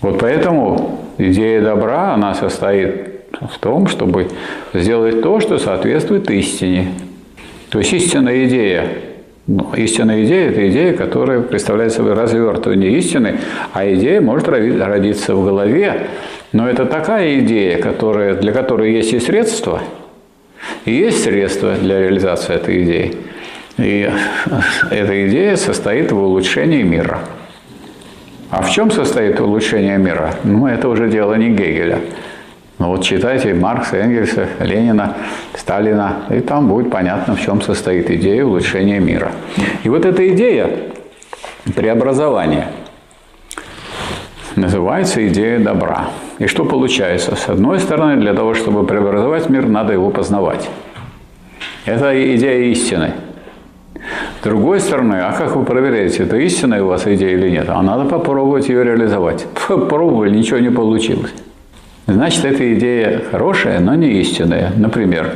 Вот поэтому идея добра, она состоит в том, чтобы сделать то, что соответствует истине. То есть истинная идея, ну, истинная идея – это идея, которая представляет собой развертывание истины, а идея может родиться в голове, но это такая идея, которая, для которой есть и средства, и есть средства для реализации этой идеи. И эта идея состоит в улучшении мира. А в чем состоит улучшение мира? Ну, это уже дело не Гегеля. Ну вот читайте Маркса, Энгельса, Ленина, Сталина, и там будет понятно, в чем состоит идея улучшения мира. И вот эта идея преобразования называется идея добра. И что получается? С одной стороны, для того, чтобы преобразовать мир, надо его познавать. Это идея истины. С другой стороны, а как вы проверяете, это истинная у вас идея или нет? А надо попробовать ее реализовать. Попробовали, ничего не получилось. Значит, эта идея хорошая, но не истинная. Например,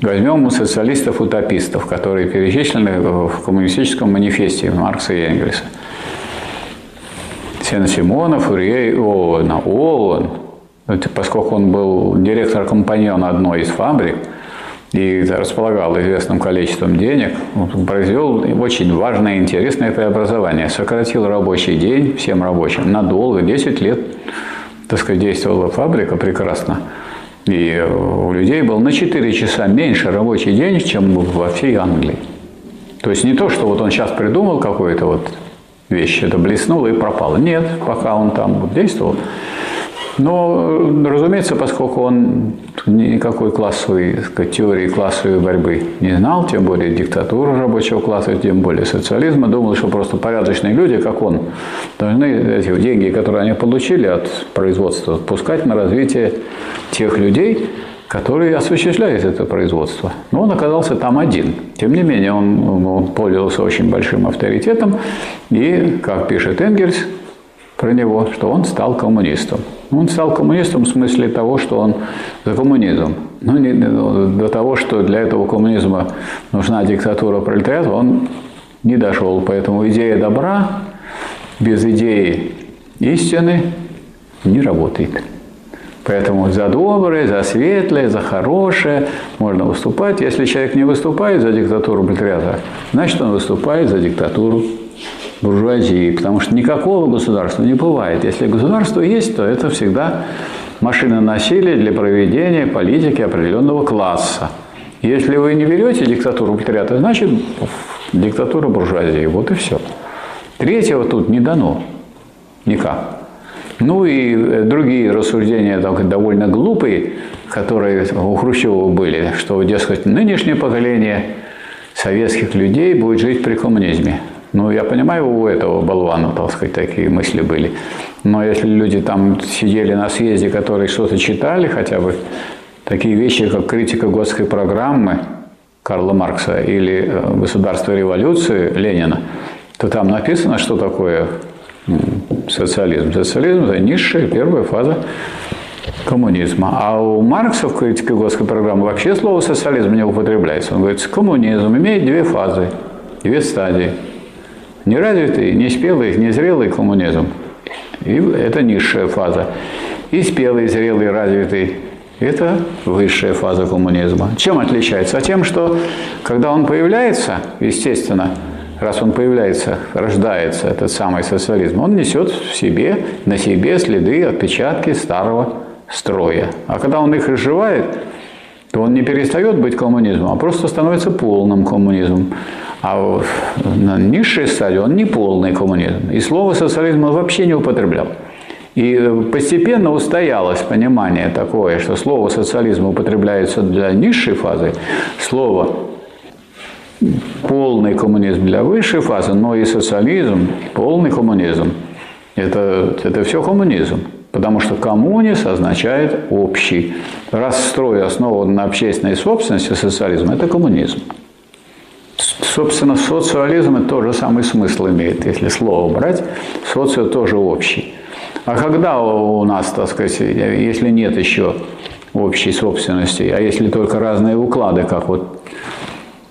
возьмем социалистов-утопистов, которые перечислены в коммунистическом манифесте Маркса и Энгельса. Сен-Симона, Фурье и Оуэна. Оуэн, поскольку он был директор компаньона одной из фабрик и располагал известным количеством денег, произвел очень важное и интересное преобразование. Сократил рабочий день всем рабочим надолго, 10 лет так сказать, действовала фабрика прекрасно. И у людей был на 4 часа меньше рабочий день, чем во всей Англии. То есть не то, что вот он сейчас придумал какую-то вот вещь, это блеснуло и пропало. Нет, пока он там действовал, но, разумеется, поскольку он никакой классовой, сказать, теории классовой борьбы не знал, тем более диктатуры рабочего класса, тем более социализма, думал, что просто порядочные люди, как он, должны эти деньги, которые они получили от производства, пускать на развитие тех людей, которые осуществляют это производство. Но он оказался там один. Тем не менее, он пользовался очень большим авторитетом, и, как пишет Энгельс, про него, что он стал коммунистом. Он стал коммунистом в смысле того, что он за коммунизм. Но ну, не до того, что для этого коммунизма нужна диктатура пролетариата, он не дошел. Поэтому идея добра без идеи истины не работает. Поэтому за доброе, за светлое, за хорошее можно выступать. Если человек не выступает за диктатуру пролетариата, значит он выступает за диктатуру буржуазии. Потому что никакого государства не бывает. Если государство есть, то это всегда машина насилия для проведения политики определенного класса. Если вы не берете диктатуру пролетариата, значит диктатура буржуазии. Вот и все. Третьего тут не дано. Никак. Ну и э, другие рассуждения так, довольно глупые, которые у Хрущева были, что, дескать, нынешнее поколение советских людей будет жить при коммунизме. Ну, я понимаю, у этого болвана, так сказать, такие мысли были. Но если люди там сидели на съезде, которые что-то читали, хотя бы такие вещи, как критика готской программы Карла Маркса или э, «Государство революции» Ленина, то там написано, что такое социализм. Социализм – это низшая первая фаза коммунизма. А у Маркса в критике Готской программы вообще слово социализм не употребляется. Он говорит, коммунизм имеет две фазы, две стадии. Неразвитый, неспелый, незрелый коммунизм. И это низшая фаза. И спелый, зрелый, развитый – это высшая фаза коммунизма. Чем отличается? А тем, что когда он появляется, естественно, раз он появляется, рождается, этот самый социализм, он несет в себе, на себе следы, отпечатки старого строя. А когда он их изживает, то он не перестает быть коммунизмом, а просто становится полным коммунизмом. А на низшей стадии он не полный коммунизм. И слово социализм он вообще не употреблял. И постепенно устоялось понимание такое, что слово социализм употребляется для низшей фазы, слово полный коммунизм для высшей фазы, но и социализм, полный коммунизм. Это, это все коммунизм. Потому что коммунизм означает общий. Раз строй основан на общественной собственности, социализм – это коммунизм. Собственно, социализм – тот же самый смысл имеет, если слово брать. Социо тоже общий. А когда у нас, так сказать, если нет еще общей собственности, а если только разные уклады, как вот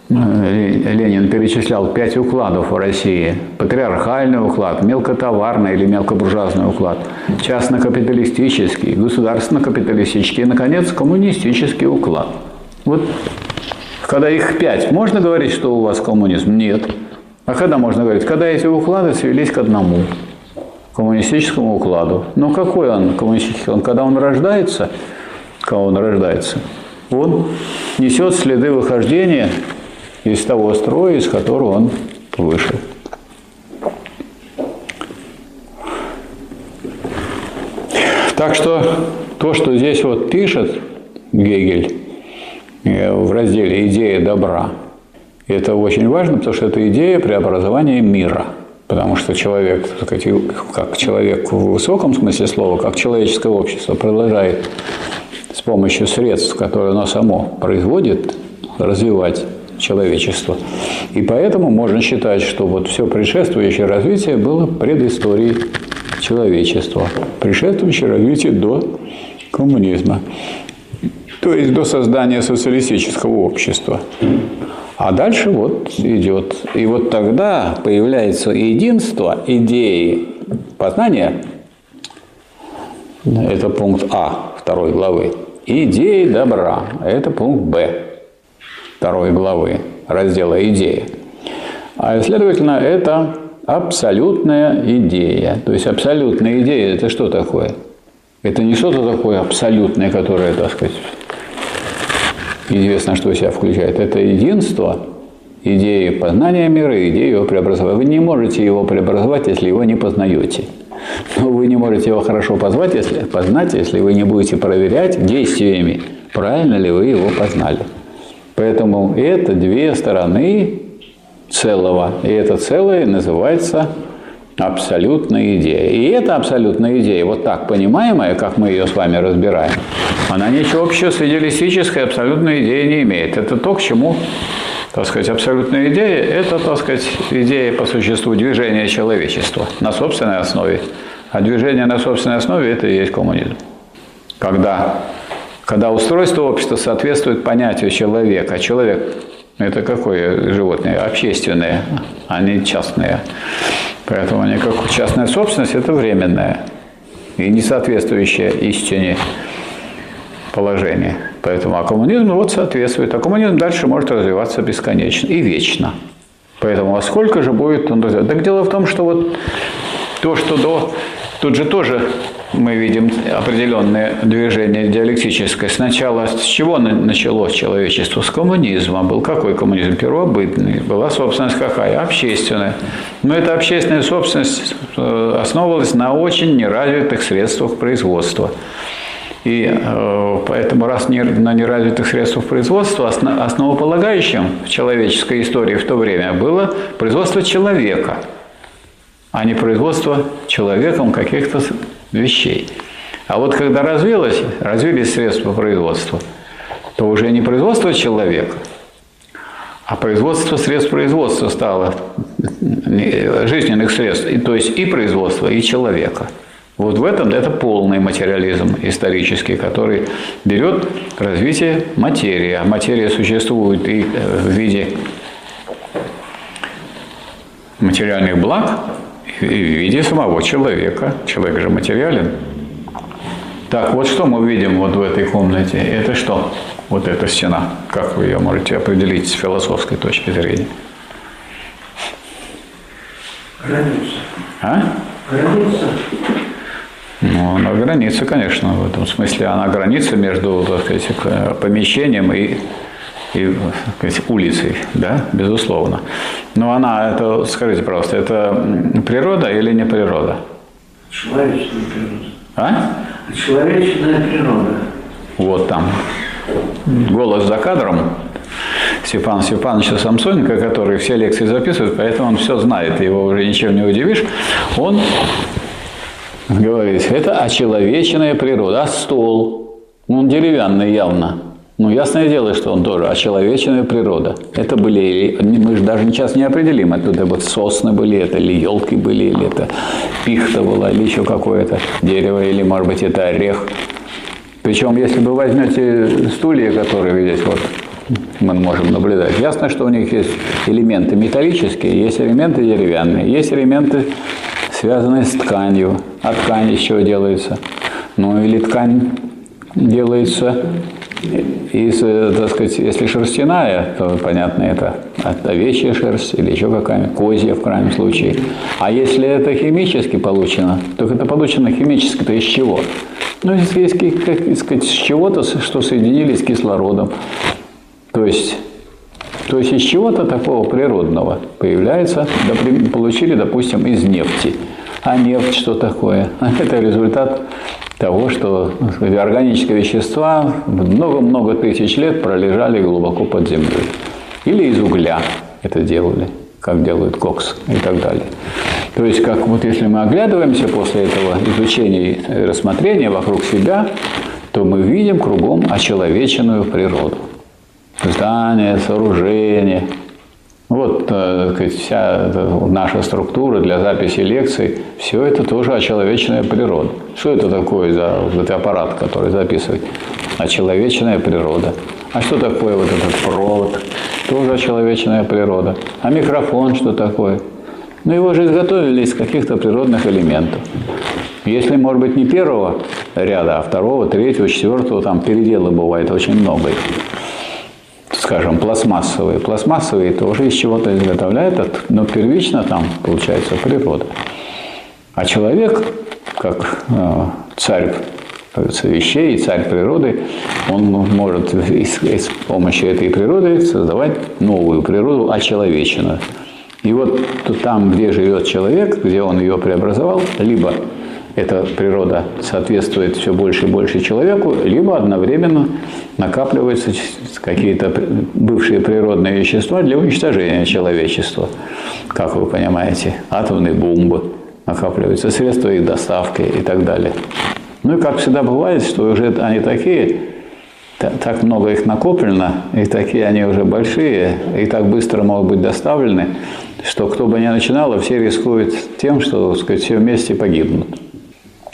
Ленин перечислял пять укладов в России. Патриархальный уклад, мелкотоварный или мелкобуржуазный уклад, частно-капиталистический, государственно-капиталистический и, наконец, коммунистический уклад. Вот когда их пять, можно говорить, что у вас коммунизм? Нет. А когда можно говорить? Когда эти уклады свелись к одному коммунистическому укладу. Но какой он коммунистический? Он когда он рождается, когда он рождается, он несет следы выхождения из того строя, из которого он вышел. Так что то, что здесь вот пишет Гегель в разделе «Идея добра», это очень важно, потому что это идея преобразования мира. Потому что человек, как человек в высоком смысле слова, как человеческое общество продолжает с помощью средств, которые оно само производит, развивать человечества. И поэтому можно считать, что вот все предшествующее развитие было предысторией человечества, предшествующее развитие до коммунизма, то есть до создания социалистического общества. А дальше вот идет. И вот тогда появляется единство идеи познания, это пункт А второй главы, идеи добра, это пункт Б второй главы раздела «Идея». А, следовательно, это абсолютная идея. То есть абсолютная идея – это что такое? Это не что-то такое абсолютное, которое, так сказать, известно, что себя включает. Это единство идеи познания мира идеи его преобразования. Вы не можете его преобразовать, если его не познаете. Но вы не можете его хорошо позвать, если, познать, если вы не будете проверять действиями, правильно ли вы его познали. Поэтому это две стороны целого. И это целое называется абсолютная идея. И эта абсолютная идея, вот так понимаемая, как мы ее с вами разбираем, она ничего общего с идеалистической абсолютной идеей не имеет. Это то, к чему, так сказать, абсолютная идея – это, так сказать, идея по существу движения человечества на собственной основе. А движение на собственной основе – это и есть коммунизм. Когда когда устройство общества соответствует понятию человека, человек Это какое животное? Общественное, а не частное. Поэтому они как частная собственность – это временная и не соответствующая истине положение. Поэтому а коммунизм вот соответствует. А коммунизм дальше может развиваться бесконечно и вечно. Поэтому а сколько же будет он развиваться? Так дело в том, что вот то, что до... Тут же тоже мы видим определенное движение диалектическое. Сначала с чего началось человечество? С коммунизма. Был какой коммунизм? Первобытный. Была собственность какая? Общественная. Но эта общественная собственность э, основывалась на очень неразвитых средствах производства. И э, поэтому, раз на неразвитых средствах производства, основополагающим в человеческой истории в то время было производство человека, а не производство человеком каких-то вещей. А вот когда развилось, развились средства производства, то уже не производство человека, а производство средств производства стало жизненных средств, то есть и производство, и человека – вот в этом это полный материализм исторический, который берет развитие материи. А материя существует и э, в виде материальных благ, и в виде самого человека. Человек же материален. Так, вот что мы видим вот в этой комнате. Это что? Вот эта стена. Как вы ее можете определить с философской точки зрения? Граница. А? Граница. Ну, она граница, конечно, в этом смысле. Она граница между, так сказать, помещением и, и сказать, улицей, да, безусловно. Но она, это, скажите, пожалуйста, это природа или не природа? Человеческая природа. А? Человеческая природа. Вот там. Голос за кадром. Степан Степановича Самсоненко, который все лекции записывает, поэтому он все знает, его уже ничем не удивишь. Он говорит, это очеловеченная природа. А стол? Он деревянный явно. Ну, ясное дело, что он тоже очеловеченная природа. Это были, мы же даже сейчас не определим, это вот сосны были, это или елки были, или это пихта была, или еще какое-то дерево, или, может быть, это орех. Причем, если вы возьмете стулья, которые здесь вот мы можем наблюдать, ясно, что у них есть элементы металлические, есть элементы деревянные, есть элементы связанные с тканью. А ткань еще делается. Ну или ткань делается из, так сказать, если шерстяная, то, понятно, это овечья шерсть или еще какая-нибудь, козья в крайнем случае. А если это химически получено, то это получено химически-то из чего? Ну, из, из, как сказать, с чего-то, что соединились с кислородом. То есть то есть из чего-то такого природного появляется, получили, допустим, из нефти. А нефть что такое? Это результат того, что сказать, органические вещества много-много тысяч лет пролежали глубоко под землей. Или из угля это делали, как делают кокс и так далее. То есть, как вот если мы оглядываемся после этого изучения и рассмотрения вокруг себя, то мы видим кругом очеловеченную природу здания, сооружения. Вот э, вся наша структура для записи лекций, все это тоже очеловеченная природа. Что это такое за вот этот аппарат, который записывает? Очеловеченная природа. А что такое вот этот провод? Тоже очеловеченная природа. А микрофон что такое? Ну, его же изготовили из каких-то природных элементов. Если, может быть, не первого ряда, а второго, третьего, четвертого, там переделы бывает очень много скажем, пластмассовые. Пластмассовые тоже из чего-то изготовляют, но первично там получается природа. А человек, как э, царь вещей, царь природы, он может с помощью этой природы создавать новую природу, очеловеченную. И вот там, где живет человек, где он ее преобразовал, либо эта природа соответствует все больше и больше человеку, либо одновременно накапливаются какие-то бывшие природные вещества для уничтожения человечества. Как вы понимаете, атомные бомбы накапливаются, средства их доставки и так далее. Ну и как всегда бывает, что уже они такие, так много их накоплено, и такие они уже большие, и так быстро могут быть доставлены, что кто бы ни начинал, все рискуют тем, что так сказать, все вместе погибнут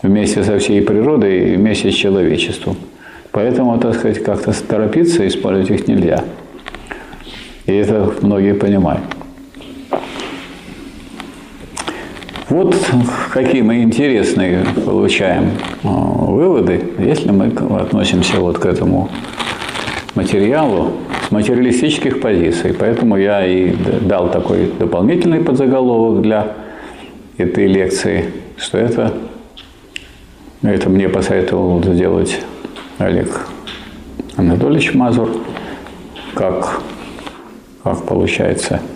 вместе со всей природой и вместе с человечеством. Поэтому, так сказать, как-то торопиться использовать их нельзя. И это многие понимают. Вот какие мы интересные получаем а, выводы, если мы относимся вот к этому материалу с материалистических позиций. Поэтому я и дал такой дополнительный подзаголовок для этой лекции, что это, это мне посоветовал сделать Олег Анатольевич Мазур, как, как получается –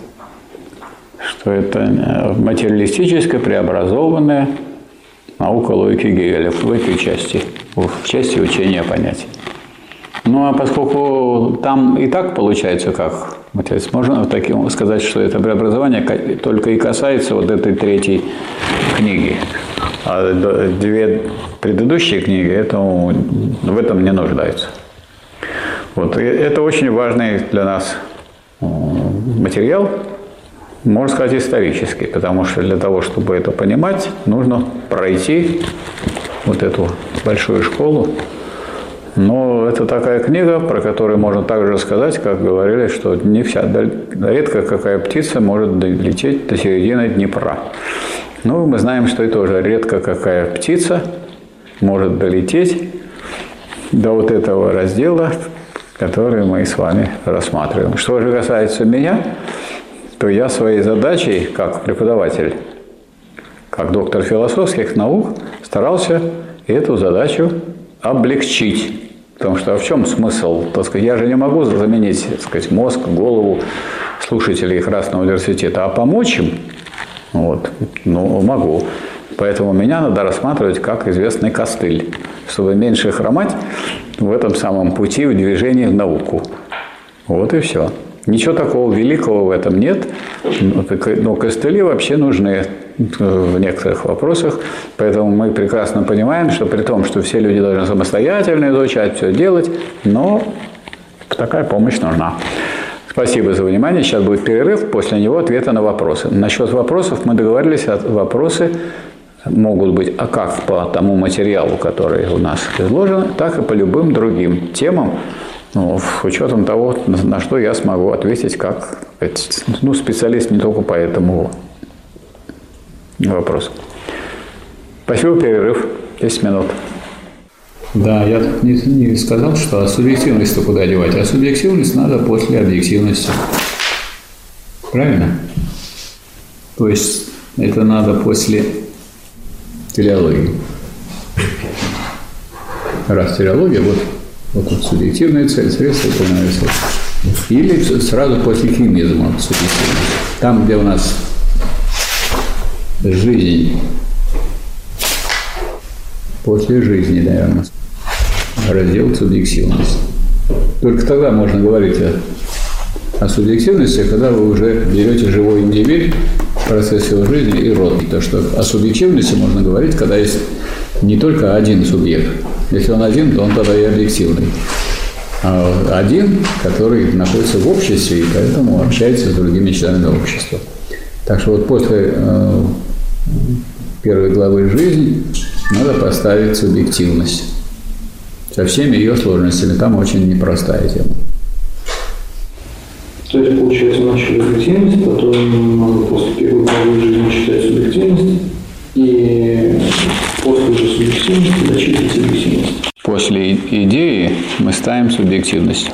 что это э, материалистическая преобразованная наука логики Гегеля в этой части, в части учения понятий. Ну а поскольку там и так получается как можно таким сказать, что это преобразование только и касается вот этой третьей книги. А две предыдущие книги этому, в этом не нуждаются. Вот. И это очень важный для нас материал, можно сказать, исторический, потому что для того, чтобы это понимать, нужно пройти вот эту большую школу. Но это такая книга, про которую можно также сказать, как говорили, что не вся, редко какая птица может долететь до середины Днепра. Ну, мы знаем, что и тоже редко какая птица может долететь до вот этого раздела, который мы с вами рассматриваем. Что же касается меня, то я своей задачей, как преподаватель, как доктор философских наук, старался эту задачу облегчить. Потому что а в чем смысл? Так сказать, я же не могу заменить так сказать, мозг, голову слушателей Красного университета, а помочь им, вот, ну, могу. Поэтому меня надо рассматривать как известный костыль, чтобы меньше хромать в этом самом пути в движении в науку. Вот и все. Ничего такого великого в этом нет, но костыли вообще нужны в некоторых вопросах, поэтому мы прекрасно понимаем, что при том, что все люди должны самостоятельно изучать, все делать, но такая помощь нужна. Спасибо за внимание. Сейчас будет перерыв, после него ответы на вопросы. Насчет вопросов мы договорились, вопросы могут быть а как по тому материалу, который у нас изложен, так и по любым другим темам, ну, с учетом того, на что я смогу ответить как ну, специалист не только по этому вопросу. Спасибо, перерыв. 10 минут. Да, я не, не сказал, что а субъективность-то куда девать, а субъективность надо после объективности. Правильно? То есть это надо после телеологии. Раз телеология, вот вот тут субъективная цель, средство цель. Или сразу после химизма субъективность. Там, где у нас жизнь, после жизни, наверное, раздел субъективность. Только тогда можно говорить о, о субъективности, когда вы уже берете живой индивид, процесс его жизни и род. То, что о субъективности можно говорить, когда есть не только один субъект. Если он один, то он тогда и объективный. А один, который находится в обществе и поэтому общается с другими членами общества. Так что вот после э, первой главы жизни надо поставить субъективность со всеми ее сложностями. Там очень непростая тема. То есть, получается, начали объективность, потом после первой главы жизни читать субъективность, и после уже субъективности зачитывать субъективность. После идеи мы ставим субъективность.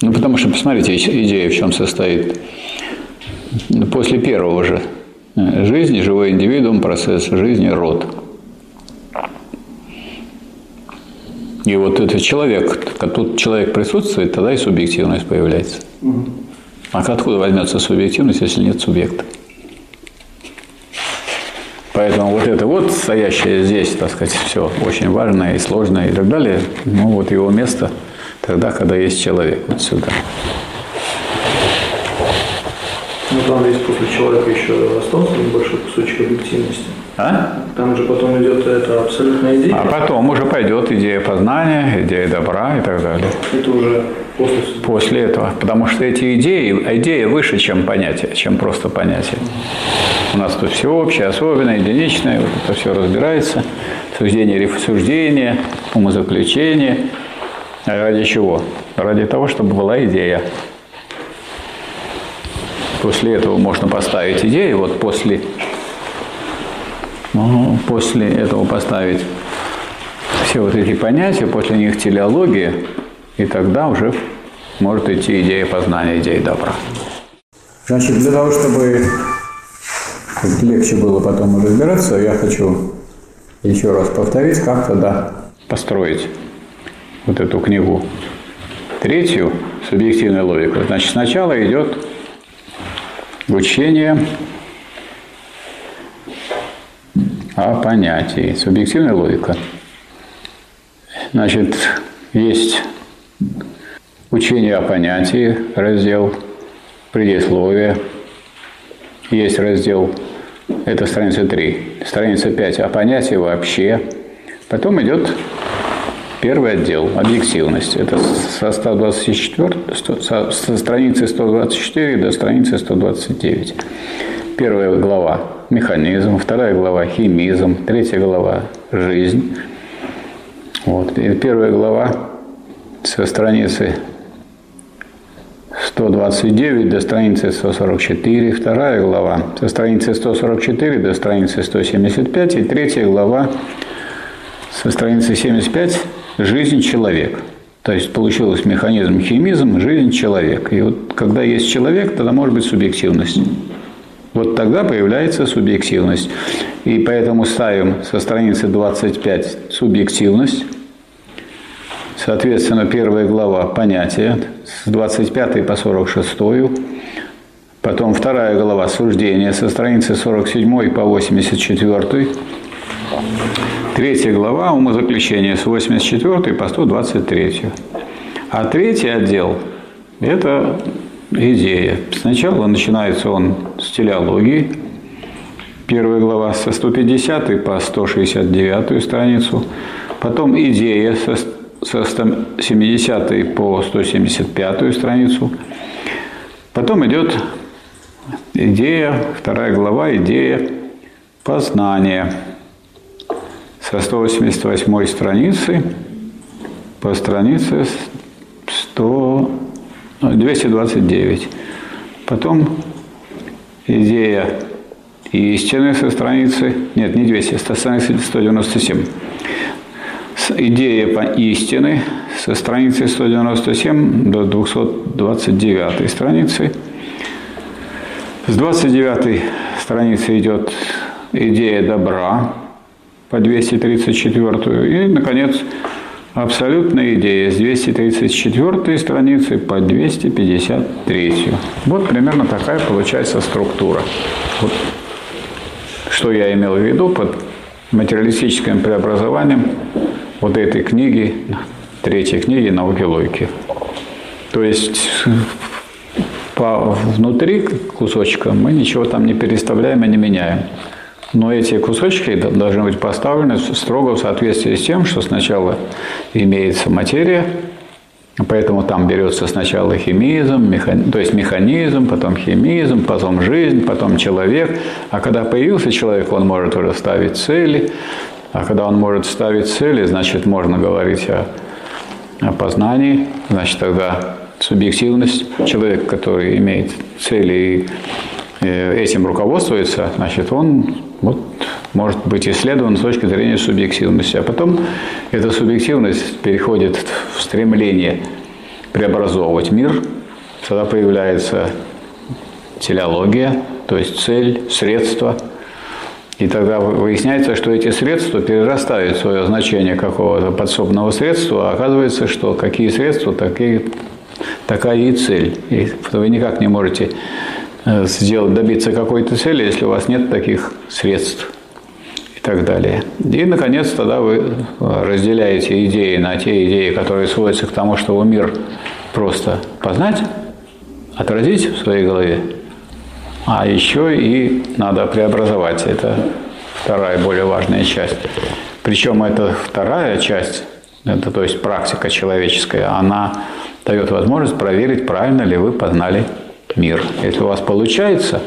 Ну, потому что, посмотрите, идея в чем состоит. После первого же жизни, живой индивидуум, процесс жизни, род. И вот этот человек, тут человек присутствует, тогда и субъективность появляется. А откуда возьмется субъективность, если нет субъекта? Поэтому вот это вот стоящее здесь, так сказать, все очень важное и сложное и так далее, ну вот его место тогда, когда есть человек, вот сюда. Ну там есть после человека еще остался небольшой кусочек объективности. А? Там же потом идет это абсолютная идея. А потом уже пойдет идея познания, идея добра и так далее. Это уже после После этого. Потому что эти идеи, идея выше, чем понятие, чем просто понятие. У нас тут все общее, особенное, единичное, вот это все разбирается. Суждение, рефсуждение, умозаключение. А ради чего? Ради того, чтобы была идея. После этого можно поставить идею, вот после, ну, после этого поставить все вот эти понятия, после них телеология, и тогда уже может идти идея познания, идея добра. Значит, для того, чтобы легче было потом разбираться, я хочу еще раз повторить, как тогда построить вот эту книгу. Третью, субъективная логика. Значит, сначала идет учение о понятии, субъективная логика. Значит, есть учение о понятии, раздел, предисловие, есть раздел, это страница 3, страница 5 о понятии вообще, потом идет Первый отдел – объективность. Это со, 124, со, со страницы 124 до страницы 129. Первая глава – механизм, вторая глава – химизм, третья глава – жизнь. Вот. И первая глава со страницы 129 до страницы 144, вторая глава со страницы 144 до страницы 175 и третья глава со страницы 75 жизнь человек. То есть получилось механизм химизм, жизнь человек. И вот когда есть человек, тогда может быть субъективность. Вот тогда появляется субъективность. И поэтому ставим со страницы 25 субъективность. Соответственно, первая глава понятия с 25 по 46. Потом вторая глава суждения со страницы 47 по 84. Третья глава умозаключения с 84 по 123. А третий отдел – это идея. Сначала начинается он с телеологии. Первая глава со 150 по 169 страницу. Потом идея со, со 170 по 175 страницу. Потом идет идея, вторая глава, идея познания – со 188 страницы по странице 100, 229. Ну, Потом идея истины со страницы, нет, не 200, со страницы 197. Идея по истины со страницы 197 до 229 страницы. С 29 страницы идет идея добра, по 234. И, наконец, абсолютная идея с 234 страницы по 253. Вот примерно такая получается структура. Вот что я имел в виду под материалистическим преобразованием вот этой книги, третьей книги «Науки логики». То есть по, внутри кусочка мы ничего там не переставляем и не меняем. Но эти кусочки должны быть поставлены строго в соответствии с тем, что сначала имеется материя, поэтому там берется сначала химизм, механи... то есть механизм, потом химизм, потом жизнь, потом человек. А когда появился человек, он может уже ставить цели. А когда он может ставить цели, значит, можно говорить о, о познании. Значит, тогда субъективность. Человек, который имеет цели и этим руководствуется, значит, он вот, может быть исследован с точки зрения субъективности. А потом эта субъективность переходит в стремление преобразовывать мир. Тогда появляется телеология, то есть цель, средства. И тогда выясняется, что эти средства перерастают свое значение какого-то подсобного средства, а оказывается, что какие средства, такие, такая и цель. И вы никак не можете Э, сделать, добиться какой-то цели, если у вас нет таких средств и так далее. И, наконец, тогда вы э, разделяете идеи на те идеи, которые сводятся к тому, чтобы мир просто познать, отразить в своей голове, а еще и надо преобразовать. Это вторая, более важная часть. Причем эта вторая часть, это то есть практика человеческая, она дает возможность проверить, правильно ли вы познали мир. Если у вас получается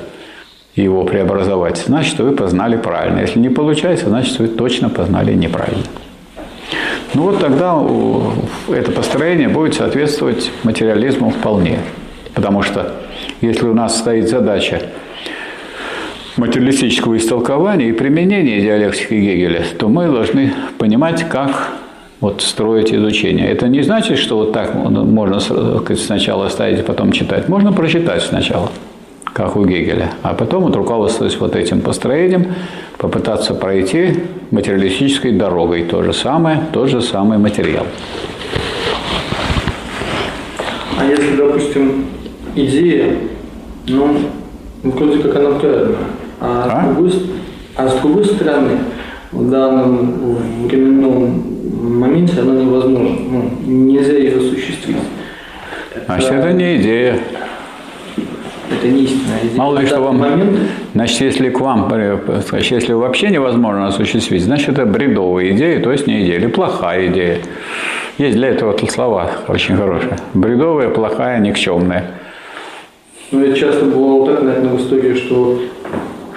его преобразовать, значит, вы познали правильно. Если не получается, значит, вы точно познали неправильно. Ну вот тогда это построение будет соответствовать материализму вполне. Потому что если у нас стоит задача материалистического истолкования и применения диалектики Гегеля, то мы должны понимать, как вот строить изучение. Это не значит, что вот так можно сначала ставить, потом читать. Можно прочитать сначала, как у Гегеля, а потом вот руководствуясь вот этим построением, попытаться пройти материалистической дорогой. То же самое, тот же самый материал. А если, допустим, идея, ну, вроде как она правильная, а, а? С, другой, а с другой стороны, в данном временном моменте она невозможна. Ну, нельзя ее осуществить. Значит, это не идея. Это не истинная идея. Мало ли, что вам... Момент... Значит, если к вам, значит, если вообще невозможно осуществить, значит, это бредовая идея, то есть не идея, или плохая идея. Есть для этого слова очень хорошие. Бредовая, плохая, никчемная. Ну, это часто бывало так, наверное, в истории, что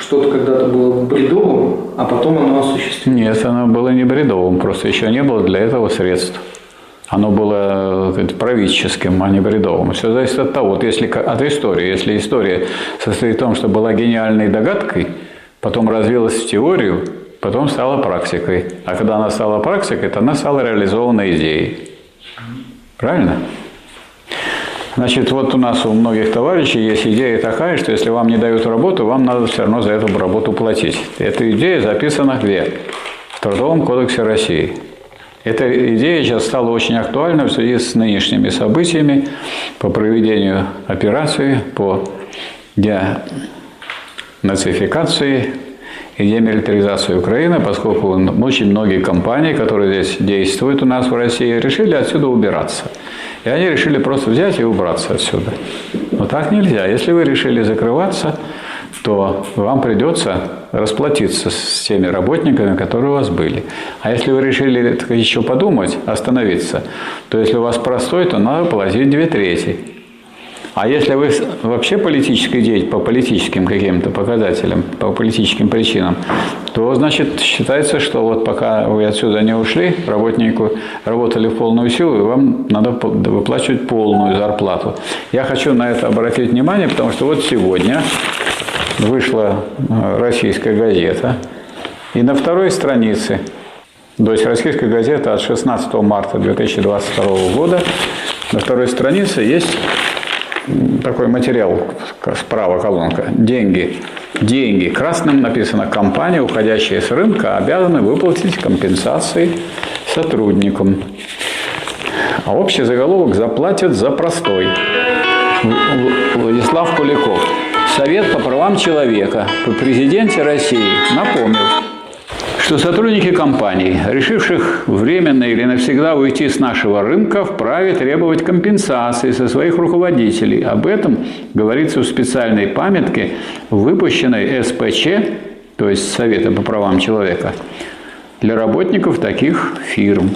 что-то когда-то было бредовым, а потом оно осуществилось. Нет, оно было не бредовым, просто еще не было для этого средств. Оно было сказать, правительским, а не бредовым. Все зависит от того, вот если от истории. Если история состоит в том, что была гениальной догадкой, потом развилась в теорию, потом стала практикой. А когда она стала практикой, то она стала реализованной идеей. Правильно? Значит, вот у нас у многих товарищей есть идея такая, что если вам не дают работу, вам надо все равно за эту работу платить. Эта идея записана где? В Трудовом кодексе России. Эта идея сейчас стала очень актуальной в связи с нынешними событиями по проведению операции по денацификации и демилитаризации Украины, поскольку очень многие компании, которые здесь действуют у нас в России, решили отсюда убираться. И они решили просто взять и убраться отсюда. Но так нельзя. Если вы решили закрываться, то вам придется расплатиться с теми работниками, которые у вас были. А если вы решили еще подумать, остановиться, то если у вас простой, то надо платить две трети. А если вы вообще политический деятель по политическим каким-то показателям, по политическим причинам, то, значит, считается, что вот пока вы отсюда не ушли, работнику работали в полную силу, и вам надо выплачивать полную зарплату. Я хочу на это обратить внимание, потому что вот сегодня вышла э, российская газета, и на второй странице, то есть российская газета от 16 марта 2022 года, на второй странице есть такой материал, справа колонка, деньги. Деньги. Красным написано, компания, уходящая с рынка, обязаны выплатить компенсации сотрудникам. А общий заголовок заплатят за простой. Владислав Куликов. Совет по правам человека при президенте России напомнил, что сотрудники компаний, решивших временно или навсегда уйти с нашего рынка, вправе требовать компенсации со своих руководителей. Об этом говорится в специальной памятке, выпущенной СПЧ, то есть Совета по правам человека, для работников таких фирм.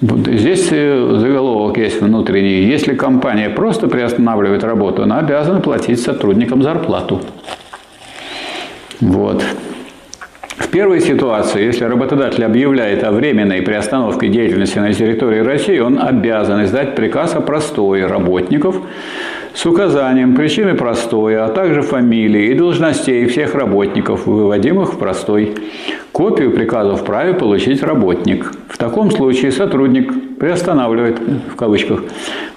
Здесь э, заголовок есть внутренний. Если компания просто приостанавливает работу, она обязана платить сотрудникам зарплату. Вот. В первой ситуации, если работодатель объявляет о временной приостановке деятельности на территории России, он обязан издать приказ о простое работников с указанием причины простоя, а также фамилии и должностей всех работников, выводимых в простой. Копию приказа вправе получить работник. В таком случае сотрудник приостанавливает, в кавычках,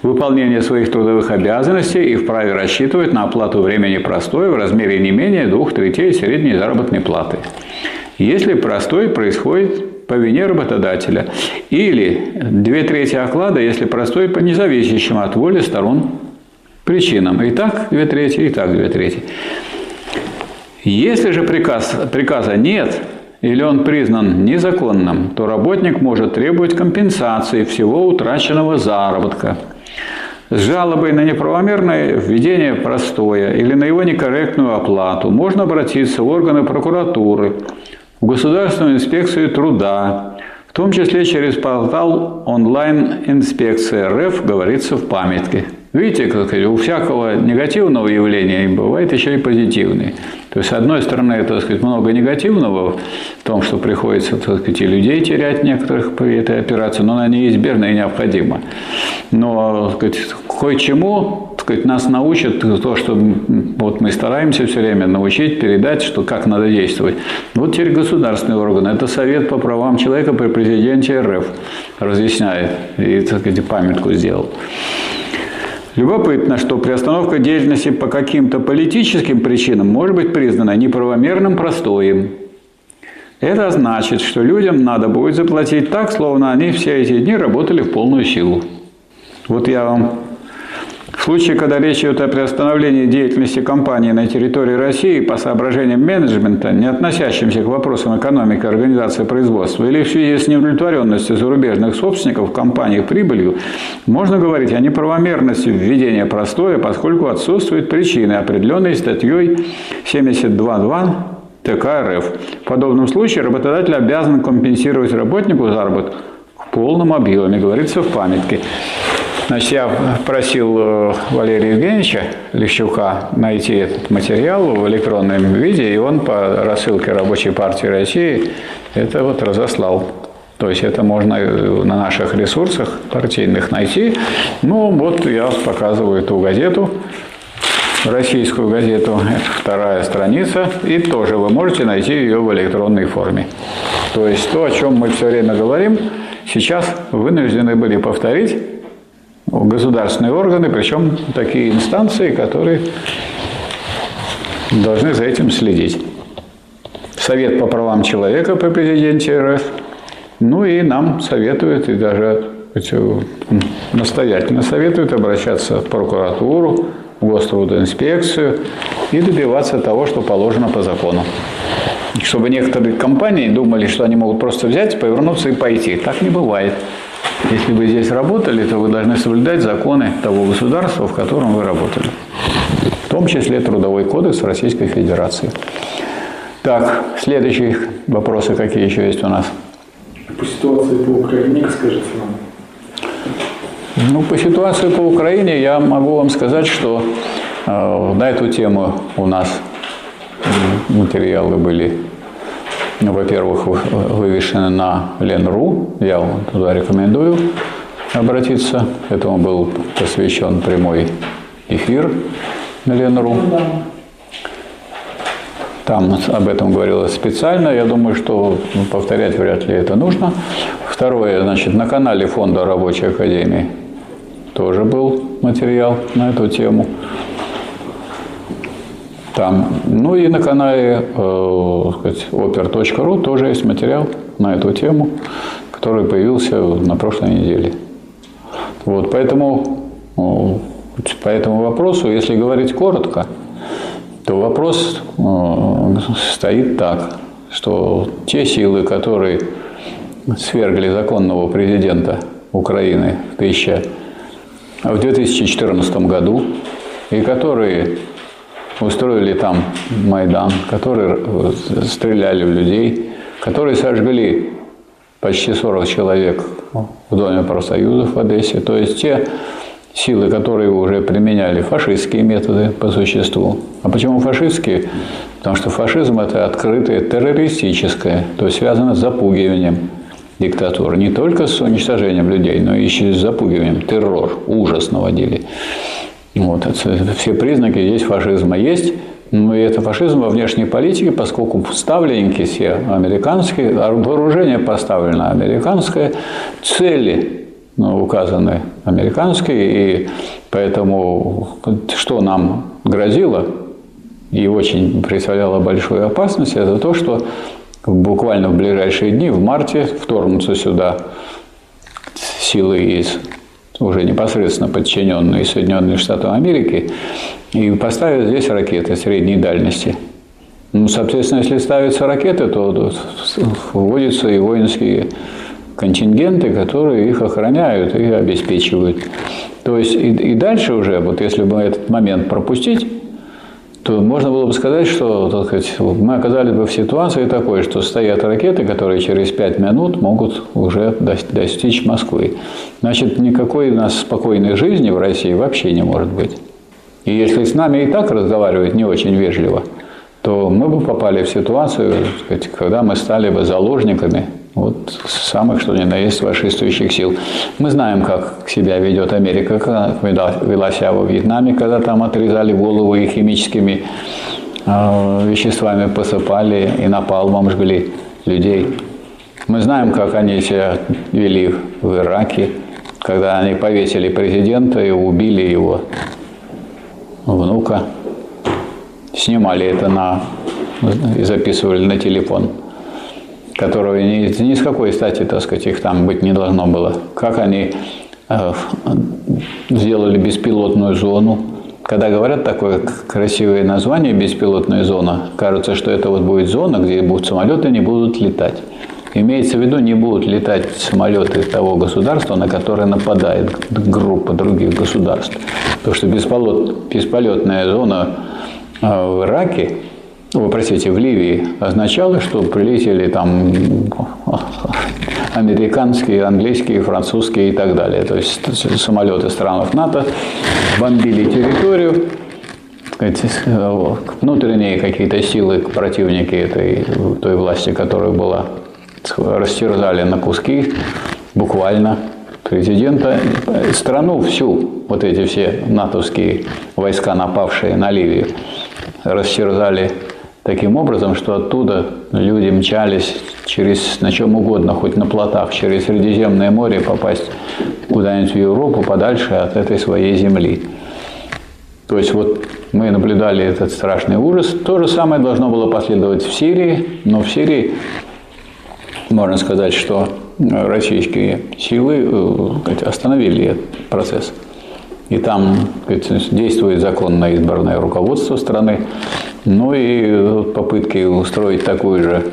выполнение своих трудовых обязанностей и вправе рассчитывать на оплату времени простоя в размере не менее двух третей средней заработной платы если простой происходит по вине работодателя. Или две трети оклада, если простой по независящим от воли сторон причинам. И так две трети, и так две трети. Если же приказ, приказа нет, или он признан незаконным, то работник может требовать компенсации всего утраченного заработка. С жалобой на неправомерное введение простоя или на его некорректную оплату можно обратиться в органы прокуратуры, в Государственную инспекцию труда, в том числе через портал онлайн-инспекция РФ, говорится в памятке. Видите, как у всякого негативного явления бывает еще и позитивный. То есть, с одной стороны, так сказать, много негативного в том, что приходится так сказать, и людей терять некоторых по этой операции, но она неизбежна и необходима. Но сказать, кое-чему сказать, нас научат то, что вот мы стараемся все время научить, передать, что как надо действовать. Вот теперь государственный орган, это Совет по правам человека при президенте РФ разъясняет и так сказать, памятку сделал. Любопытно, что приостановка деятельности по каким-то политическим причинам может быть признана неправомерным простоем. Это значит, что людям надо будет заплатить так, словно они все эти дни работали в полную силу. Вот я вам в случае, когда речь идет о приостановлении деятельности компании на территории России по соображениям менеджмента, не относящимся к вопросам экономики организации производства, или в связи с неудовлетворенностью зарубежных собственников компании прибылью, можно говорить о неправомерности введения простоя, поскольку отсутствуют причины, определенные статьей 72.2 ТК РФ. В подобном случае работодатель обязан компенсировать работнику заработок в полном объеме, говорится в памятке. Значит, я просил э, Валерия Евгеньевича Лещука найти этот материал в электронном виде, и он по рассылке Рабочей партии России это вот разослал. То есть это можно на наших ресурсах партийных найти. Ну, вот я показываю эту газету, российскую газету, это вторая страница, и тоже вы можете найти ее в электронной форме. То есть то, о чем мы все время говорим, сейчас вынуждены были повторить, государственные органы, причем такие инстанции, которые должны за этим следить. Совет по правам человека при президенте РФ, ну и нам советуют, и даже настоятельно советуют обращаться в прокуратуру, в гострудоинспекцию и добиваться того, что положено по закону. Чтобы некоторые компании думали, что они могут просто взять, повернуться и пойти. Так не бывает. Если вы здесь работали, то вы должны соблюдать законы того государства, в котором вы работали. В том числе Трудовой кодекс Российской Федерации. Так, следующие вопросы какие еще есть у нас? По ситуации по Украине, скажите нам. Ну, по ситуации по Украине я могу вам сказать, что э, на эту тему у нас материалы были во-первых, вывешены на Ленру. Я туда рекомендую обратиться. Этому был посвящен прямой эфир на Ленру. Там об этом говорилось специально. Я думаю, что повторять вряд ли это нужно. Второе, значит, на канале Фонда Рабочей Академии тоже был материал на эту тему. Там. Ну и на канале э, oper.ru тоже есть материал на эту тему, который появился на прошлой неделе. Вот, поэтому э, по этому вопросу, если говорить коротко, то вопрос э, стоит так, что те силы, которые свергли законного президента Украины в, 1000, в 2014 году и которые устроили там Майдан, которые стреляли в людей, которые сожгли почти 40 человек в Доме профсоюзов в Одессе. То есть те силы, которые уже применяли фашистские методы по существу. А почему фашистские? Потому что фашизм – это открытое террористическое, то есть связано с запугиванием диктатуры. Не только с уничтожением людей, но еще и с запугиванием. Террор, ужас наводили. Вот, это, все признаки здесь фашизма есть. Но и это фашизм во внешней политике, поскольку ставленники все американские, вооружение поставлено американское, цели ну, указаны американские, и поэтому что нам грозило и очень представляло большую опасность, это то, что буквально в ближайшие дни, в марте, вторгнутся сюда силы из уже непосредственно подчиненные Соединенным Штатам Америки, и поставят здесь ракеты средней дальности. Ну, соответственно, если ставятся ракеты, то вводятся и воинские контингенты, которые их охраняют и обеспечивают. То есть и, и дальше уже, вот если бы этот момент пропустить, то можно было бы сказать, что так сказать, мы оказались бы в ситуации такой, что стоят ракеты, которые через 5 минут могут уже достичь Москвы. Значит, никакой у нас спокойной жизни в России вообще не может быть. И если с нами и так разговаривают не очень вежливо, то мы бы попали в ситуацию, сказать, когда мы стали бы заложниками вот самых, что ни на есть, фашистующих сил. Мы знаем, как себя ведет Америка, как вела себя во Вьетнаме, когда там отрезали голову и химическими э, веществами посыпали и напалмом жгли людей. Мы знаем, как они себя вели в Ираке, когда они повесили президента и убили его внука. Снимали это на и записывали на телефон которого ни, ни с какой стати, так сказать, их там быть не должно было. Как они э, сделали беспилотную зону. Когда говорят такое красивое название «беспилотная зона», кажется, что это вот будет зона, где будут самолеты не будут летать. Имеется в виду, не будут летать самолеты того государства, на которое нападает группа других государств. Потому что бесполетная зона э, в Ираке вы простите, в Ливии означало, что прилетели там американские, английские, французские и так далее. То есть самолеты стран НАТО бомбили территорию, внутренние какие-то силы противники этой той власти, которая была, растерзали на куски буквально президента, страну всю, вот эти все натовские войска, напавшие на Ливию, растерзали таким образом, что оттуда люди мчались через на чем угодно, хоть на плотах, через Средиземное море попасть куда-нибудь в Европу, подальше от этой своей земли. То есть вот мы наблюдали этот страшный ужас. То же самое должно было последовать в Сирии, но в Сирии можно сказать, что российские силы э, остановили этот процесс. И там действует законно избранное руководство страны. Ну и попытки устроить такую же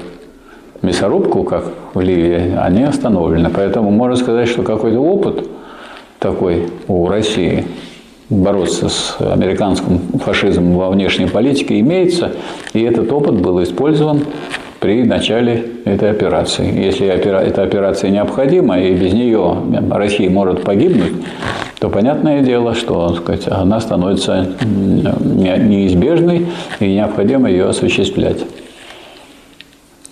мясорубку, как в Ливии, они остановлены. Поэтому можно сказать, что какой-то опыт такой у России бороться с американским фашизмом во внешней политике имеется, и этот опыт был использован при начале этой операции. Если эта операция необходима, и без нее Россия может погибнуть, то понятное дело, что сказать, она становится неизбежной и необходимо ее осуществлять.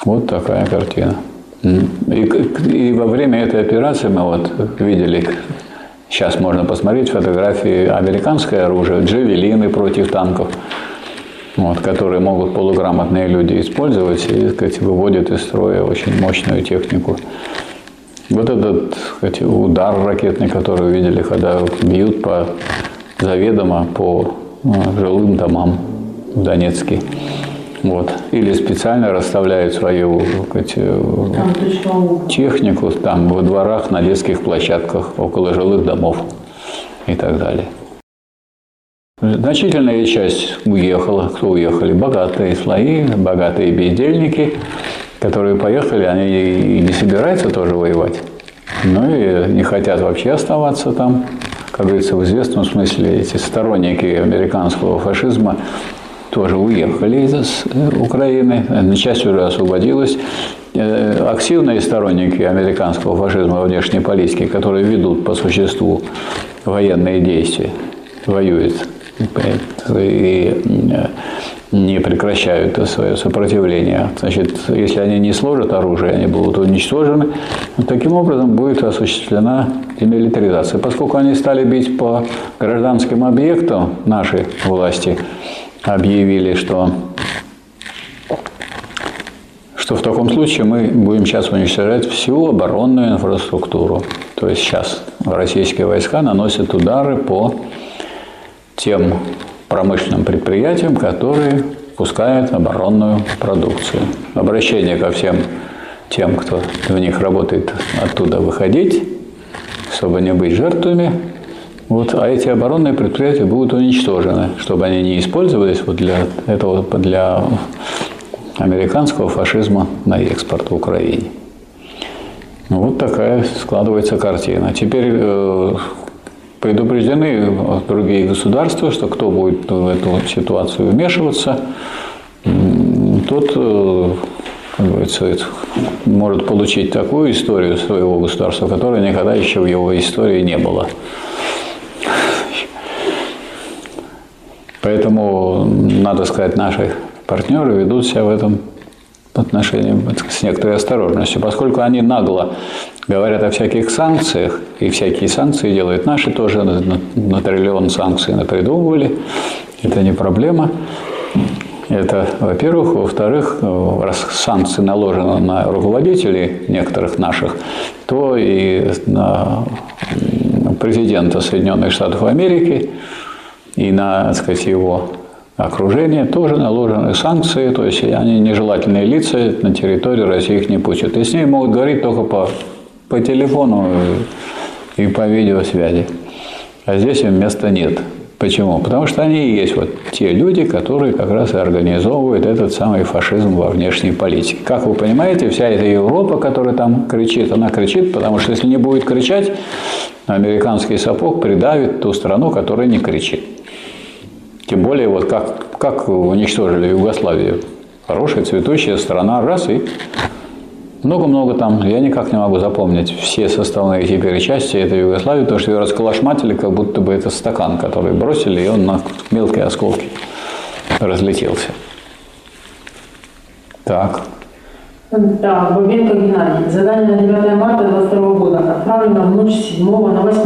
Вот такая картина. И, и во время этой операции мы вот видели, сейчас можно посмотреть фотографии американское оружие, джавелины против танков, вот, которые могут полуграмотные люди использовать и сказать, выводят из строя очень мощную технику. Вот этот сказать, удар ракетный, который видели, когда бьют по заведомо по ну, жилым домам в Донецке. Вот. Или специально расставляют свою сказать, технику там во дворах, на детских площадках, около жилых домов и так далее. Значительная часть уехала. Кто уехали? Богатые слои, богатые бездельники – которые поехали, они и не собираются тоже воевать, но и не хотят вообще оставаться там. Как говорится, в известном смысле эти сторонники американского фашизма тоже уехали из Украины, часть уже освободилась. Э, активные сторонники американского фашизма внешней политике, которые ведут по существу военные действия, воюют и не прекращают свое сопротивление. Значит, если они не сложат оружие, они будут уничтожены. Таким образом будет осуществлена демилитаризация. Поскольку они стали бить по гражданским объектам, наши власти объявили, что что в таком случае мы будем сейчас уничтожать всю оборонную инфраструктуру. То есть сейчас российские войска наносят удары по тем промышленным предприятиям, которые пускают оборонную продукцию. Обращение ко всем тем, кто в них работает, оттуда выходить, чтобы не быть жертвами. Вот, а эти оборонные предприятия будут уничтожены, чтобы они не использовались вот для этого, для американского фашизма на экспорт в Украине. Вот такая складывается картина. Теперь э, предупреждены другие государства, что кто будет в эту ситуацию вмешиваться, тот, э, как говорится, может получить такую историю своего государства, которой никогда еще в его истории не было. Поэтому, надо сказать, наши партнеры ведут себя в этом отношении с некоторой осторожностью, поскольку они нагло говорят о всяких санкциях, и всякие санкции делают наши тоже, на, на триллион санкций напридумывали, это не проблема. Это, во-первых. Во-вторых, раз санкции наложены на руководителей некоторых наших, то и на президента Соединенных Штатов Америки и на, так сказать, его окружение тоже наложены санкции, то есть они нежелательные лица на территории России их не пустят. И с ними могут говорить только по, по телефону и по видеосвязи. А здесь им места нет. Почему? Потому что они и есть вот те люди, которые как раз и организовывают этот самый фашизм во внешней политике. Как вы понимаете, вся эта Европа, которая там кричит, она кричит, потому что если не будет кричать, американский сапог придавит ту страну, которая не кричит. Тем более, вот как, как уничтожили Югославию. Хорошая, цветущая страна, раз и много-много там, я никак не могу запомнить все составные теперь части этой Югославии, потому что ее расколошматили, как будто бы это стакан, который бросили, и он на мелкие осколки разлетелся. Так. Так, Бабенко Геннадий. Задание на 9 марта 2022 года отправлено в ночь с 7 на 8,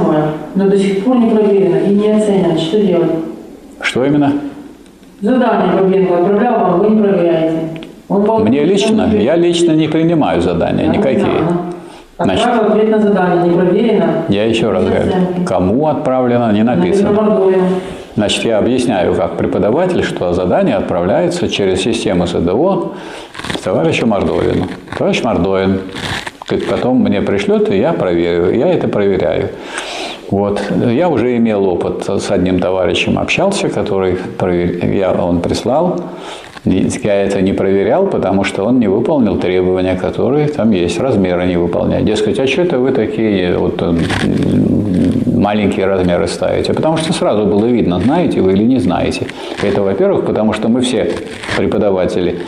но до сих пор не проверено и не оценено. Что делать? Что именно? Задание Бабенко отправлял вам, вы не проверяете. Мне лично, я лично не принимаю задания никакие. Значит, ответ на задание не проверено. Я еще раз говорю, кому отправлено, не написано. Значит, я объясняю как преподаватель, что задание отправляется через систему СДО товарищу Мордовину. Товарищ Мордовин потом мне пришлет, и я проверю. Я это проверяю. Вот. Я уже имел опыт с одним товарищем, общался, который я, он прислал. Я это не проверял, потому что он не выполнил требования, которые там есть, размеры не выполняет. Дескать, а что это вы такие вот маленькие размеры ставите? Потому что сразу было видно, знаете вы или не знаете. Это, во-первых, потому что мы все преподаватели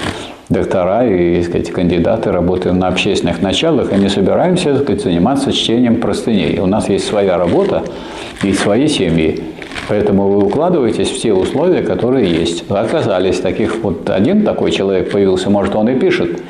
доктора и сказать, кандидаты работаем на общественных началах и не собираемся сказать, заниматься чтением простыней. У нас есть своя работа и свои семьи. Поэтому вы укладываетесь в те условия, которые есть. Оказались таких, вот один такой человек появился, может, он и пишет,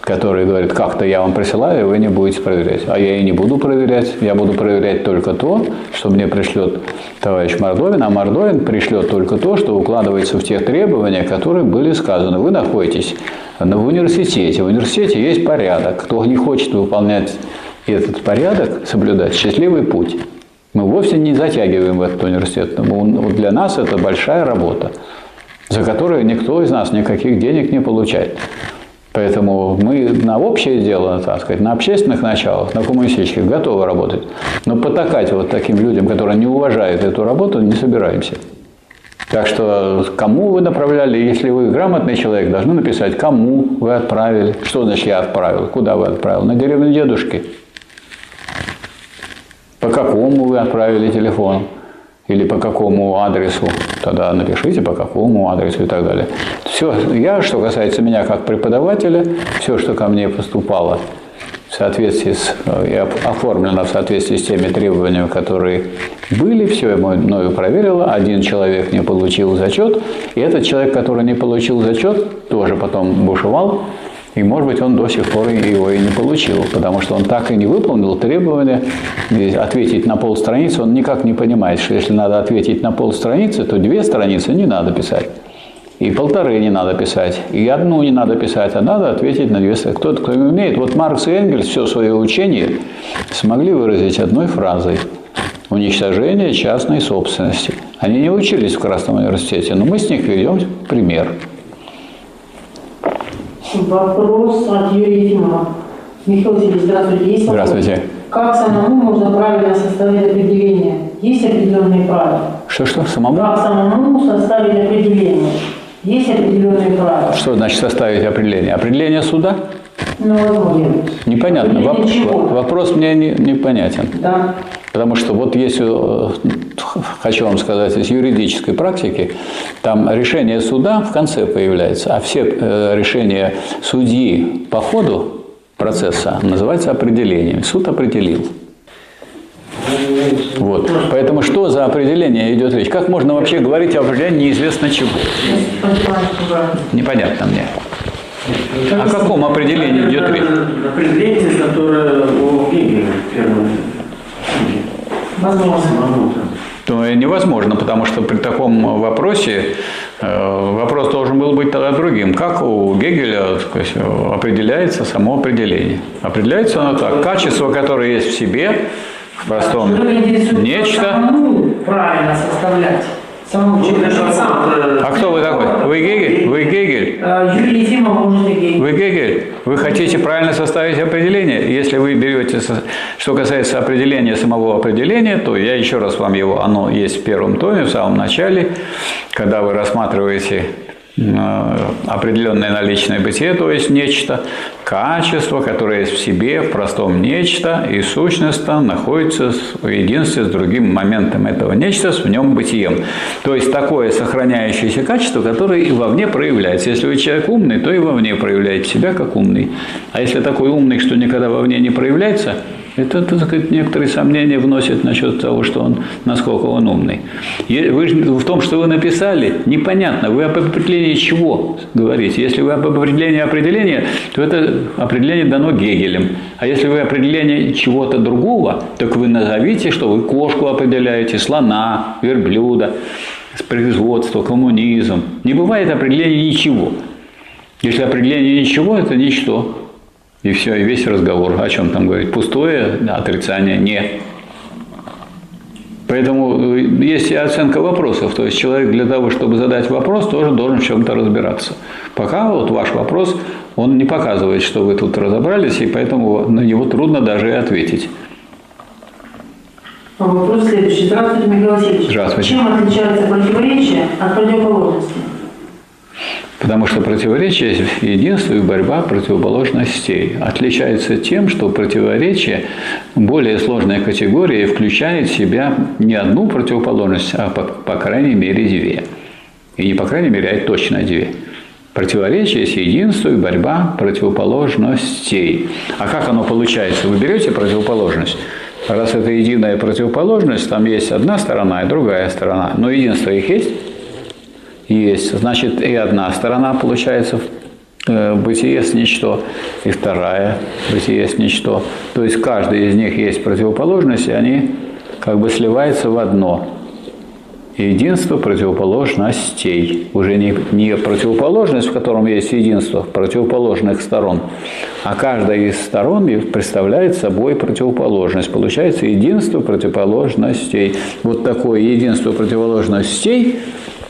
который говорит, как-то я вам присылаю, вы не будете проверять. А я и не буду проверять, я буду проверять только то, что мне пришлет товарищ Мордовин, а Мордовин пришлет только то, что укладывается в те требования, которые были сказаны. Вы находитесь в университете, в университете есть порядок. Кто не хочет выполнять этот порядок, соблюдать счастливый путь. Мы вовсе не затягиваем в этот университет. Для нас это большая работа, за которую никто из нас никаких денег не получает. Поэтому мы на общее дело, так сказать, на общественных началах, на коммунистических готовы работать. Но потакать вот таким людям, которые не уважают эту работу, не собираемся. Так что кому вы направляли, если вы грамотный человек, должны написать, кому вы отправили. Что значит я отправил? Куда вы отправил? На деревню дедушки какому вы отправили телефон или по какому адресу, тогда напишите по какому адресу и так далее. Все, я, что касается меня как преподавателя, все, что ко мне поступало в соответствии с, и оформлено в соответствии с теми требованиями, которые были, все я мною проверила, один человек не получил зачет, и этот человек, который не получил зачет, тоже потом бушевал, и, может быть, он до сих пор его и не получил, потому что он так и не выполнил требования ответить на полстраницы. Он никак не понимает, что если надо ответить на полстраницы, то две страницы не надо писать. И полторы не надо писать, и одну не надо писать, а надо ответить на две страницы. Кто-то, кто умеет. Вот Маркс и Энгельс все свое учение смогли выразить одной фразой. Уничтожение частной собственности. Они не учились в Красном университете, но мы с них ведем пример. Вопрос от Юрия Ефимова. Михаил Васильевич, здравствуйте. Есть здравствуйте. Как самому можно правильно составить определение? Есть определенные правила? Что-что? Самому? Как самому составить определение? Есть определенные правила. Что значит составить определение? Определение суда? Ну. Непонятно. Воп- вопрос мне не, непонятен. Да. Потому что вот если, э, хочу вам сказать, из юридической практики, там решение суда в конце появляется, а все э, решения судьи по ходу процесса называются определением. Суд определил. Вот. Поэтому что за определение идет речь? Как можно вообще говорить о определении неизвестно чего? Непонятно мне. О каком определении идет речь? Определение, которое Гегеля первое. Возможно. То невозможно, потому что при таком вопросе э, вопрос должен был быть тогда другим. Как у Гегеля сказать, определяется само определение? Определяется оно так. Качество, которое есть в себе, в простом нечто. Правильно составлять. Человеку сам. А кто вы такой? Вы Гегель? Вы Гегель? Э, Юрий Ефимов, гей. Вы Гегель? Вы хотите правильно составить определение? Если вы берете, что касается определения самого определения, то я еще раз вам его, оно есть в первом томе, в самом начале, когда вы рассматриваете э, определенное наличное бытие, то есть нечто, качество, которое есть в себе, в простом нечто, и сущностно находится в единстве с другим моментом этого нечто, с в нем бытием. То есть такое сохраняющееся качество, которое и вовне проявляется. Если вы человек умный, то и вовне проявляете себя как умный. А если такой умный, что никогда вовне не проявляется, это, так сказать, некоторые сомнения вносит насчет того, что он, насколько он умный. Вы, в том, что вы написали, непонятно, вы об определении чего говорите. Если вы об определении определения, то это определение дано Гегелем. А если вы определение чего-то другого, так вы назовите, что вы кошку определяете, слона, верблюда, производство, коммунизм. Не бывает определения ничего. Если определение ничего, это ничто. И все, и весь разговор. О чем там говорить? Пустое отрицание не. Поэтому э, есть и оценка вопросов. То есть человек для того, чтобы задать вопрос, тоже должен в чем-то разбираться. Пока вот ваш вопрос, он не показывает, что вы тут разобрались, и поэтому на него трудно даже и ответить. А Вопрос следующий. Здравствуйте, Михаил Васильевич. Здравствуйте. Чем отличается противоречие от противоположности? Потому что противоречие единство и борьба противоположностей. Отличается тем, что противоречие более сложная категория и включает в себя не одну противоположность, а по, по крайней мере две. И не по крайней мере, а точно две. Противоречие есть единство и борьба противоположностей. А как оно получается? Вы берете противоположность. Раз это единая противоположность, там есть одна сторона и другая сторона. Но единство их есть? Есть. Значит, и одна сторона получается э, бытие с ничто, и вторая бытие с ничто. То есть каждый из них есть противоположность, и они как бы сливаются в одно. Единство противоположностей. Уже не, не противоположность, в котором есть единство противоположных сторон, а каждая из сторон представляет собой противоположность. Получается единство противоположностей. Вот такое единство противоположностей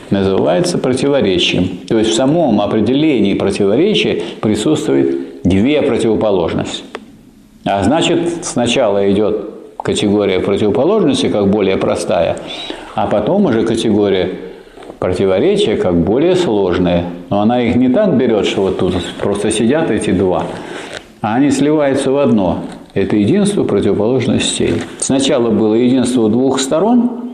называется противоречием. То есть в самом определении противоречия присутствует две противоположности. А значит, сначала идет категория противоположности, как более простая, а потом уже категория противоречия, как более сложная. Но она их не так берет, что вот тут просто сидят эти два, а они сливаются в одно. Это единство противоположностей. Сначала было единство двух сторон,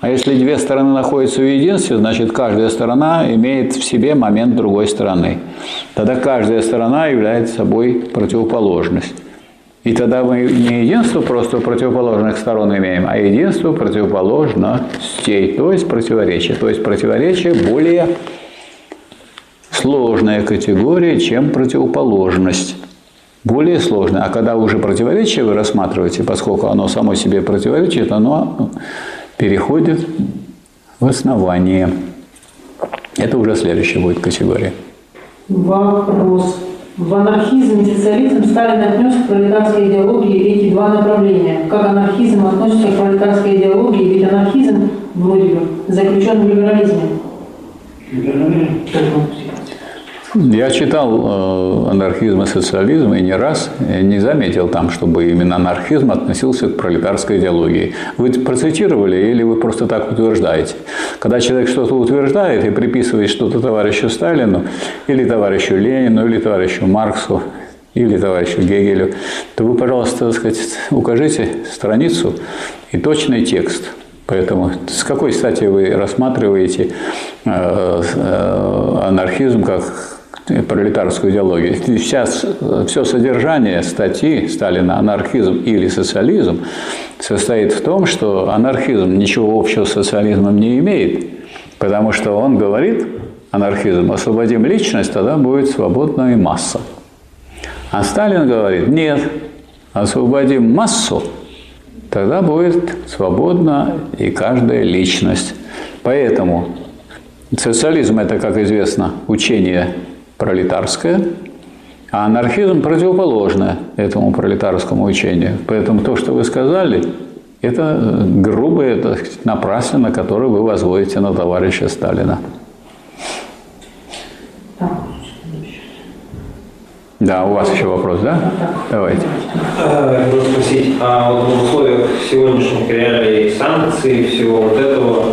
а если две стороны находятся в единстве, значит каждая сторона имеет в себе момент другой стороны. Тогда каждая сторона является собой противоположность. И тогда мы не единство просто противоположных сторон имеем, а единство противоположностей, то есть противоречие. То есть противоречие более сложная категория, чем противоположность. Более сложная. А когда уже противоречие вы рассматриваете, поскольку оно само себе противоречит, оно переходит в основание. Это уже следующая будет категория. Вопрос. В анархизм и социализм Сталин отнес к пролетарской идеологии эти два направления. Как анархизм относится к пролетарской идеологии, ведь анархизм вроде бы заключен в либерализме. Либерализм. Я читал э, анархизм и социализм и не раз не заметил там, чтобы именно анархизм относился к пролетарской идеологии. Вы процитировали или вы просто так утверждаете? Когда человек что-то утверждает и приписывает что-то товарищу Сталину, или товарищу Ленину, или товарищу Марксу, или товарищу Гегелю, то вы, пожалуйста, так сказать, укажите страницу и точный текст. Поэтому с какой стати вы рассматриваете э, э, анархизм как пролетарскую идеологию. Сейчас все содержание статьи Сталина «Анархизм или социализм» состоит в том, что анархизм ничего общего с социализмом не имеет, потому что он говорит, анархизм, освободим личность, тогда будет свободная масса. А Сталин говорит, нет, освободим массу, тогда будет свободна и каждая личность. Поэтому социализм – это, как известно, учение пролетарское, а анархизм противоположно этому пролетарскому учению. Поэтому то, что вы сказали, это грубое это напрасленно, которое вы возводите на товарища Сталина. Да, у вас еще вопрос, да? Давайте. Хотел спросить, а вот в условиях сегодняшних реалий санкций, всего вот этого,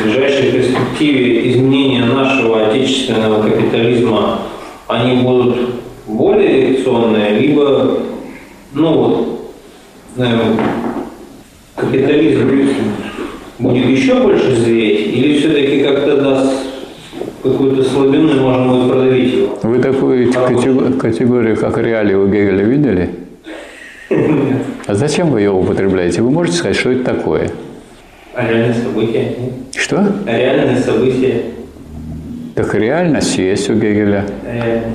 в ближайшей перспективе изменения нашего отечественного капитализма, они будут более реакционные, либо, ну вот, наверное, капитализм будет еще больше зреть, или все-таки как-то даст какую-то слабину и можно будет продавить его? Вы такую категорию, категорию как реалии у Гегеля видели? А зачем вы ее употребляете? Вы можете сказать, что это такое? А реальные события? Что? А реальные события? Так реальность есть у Гегеля.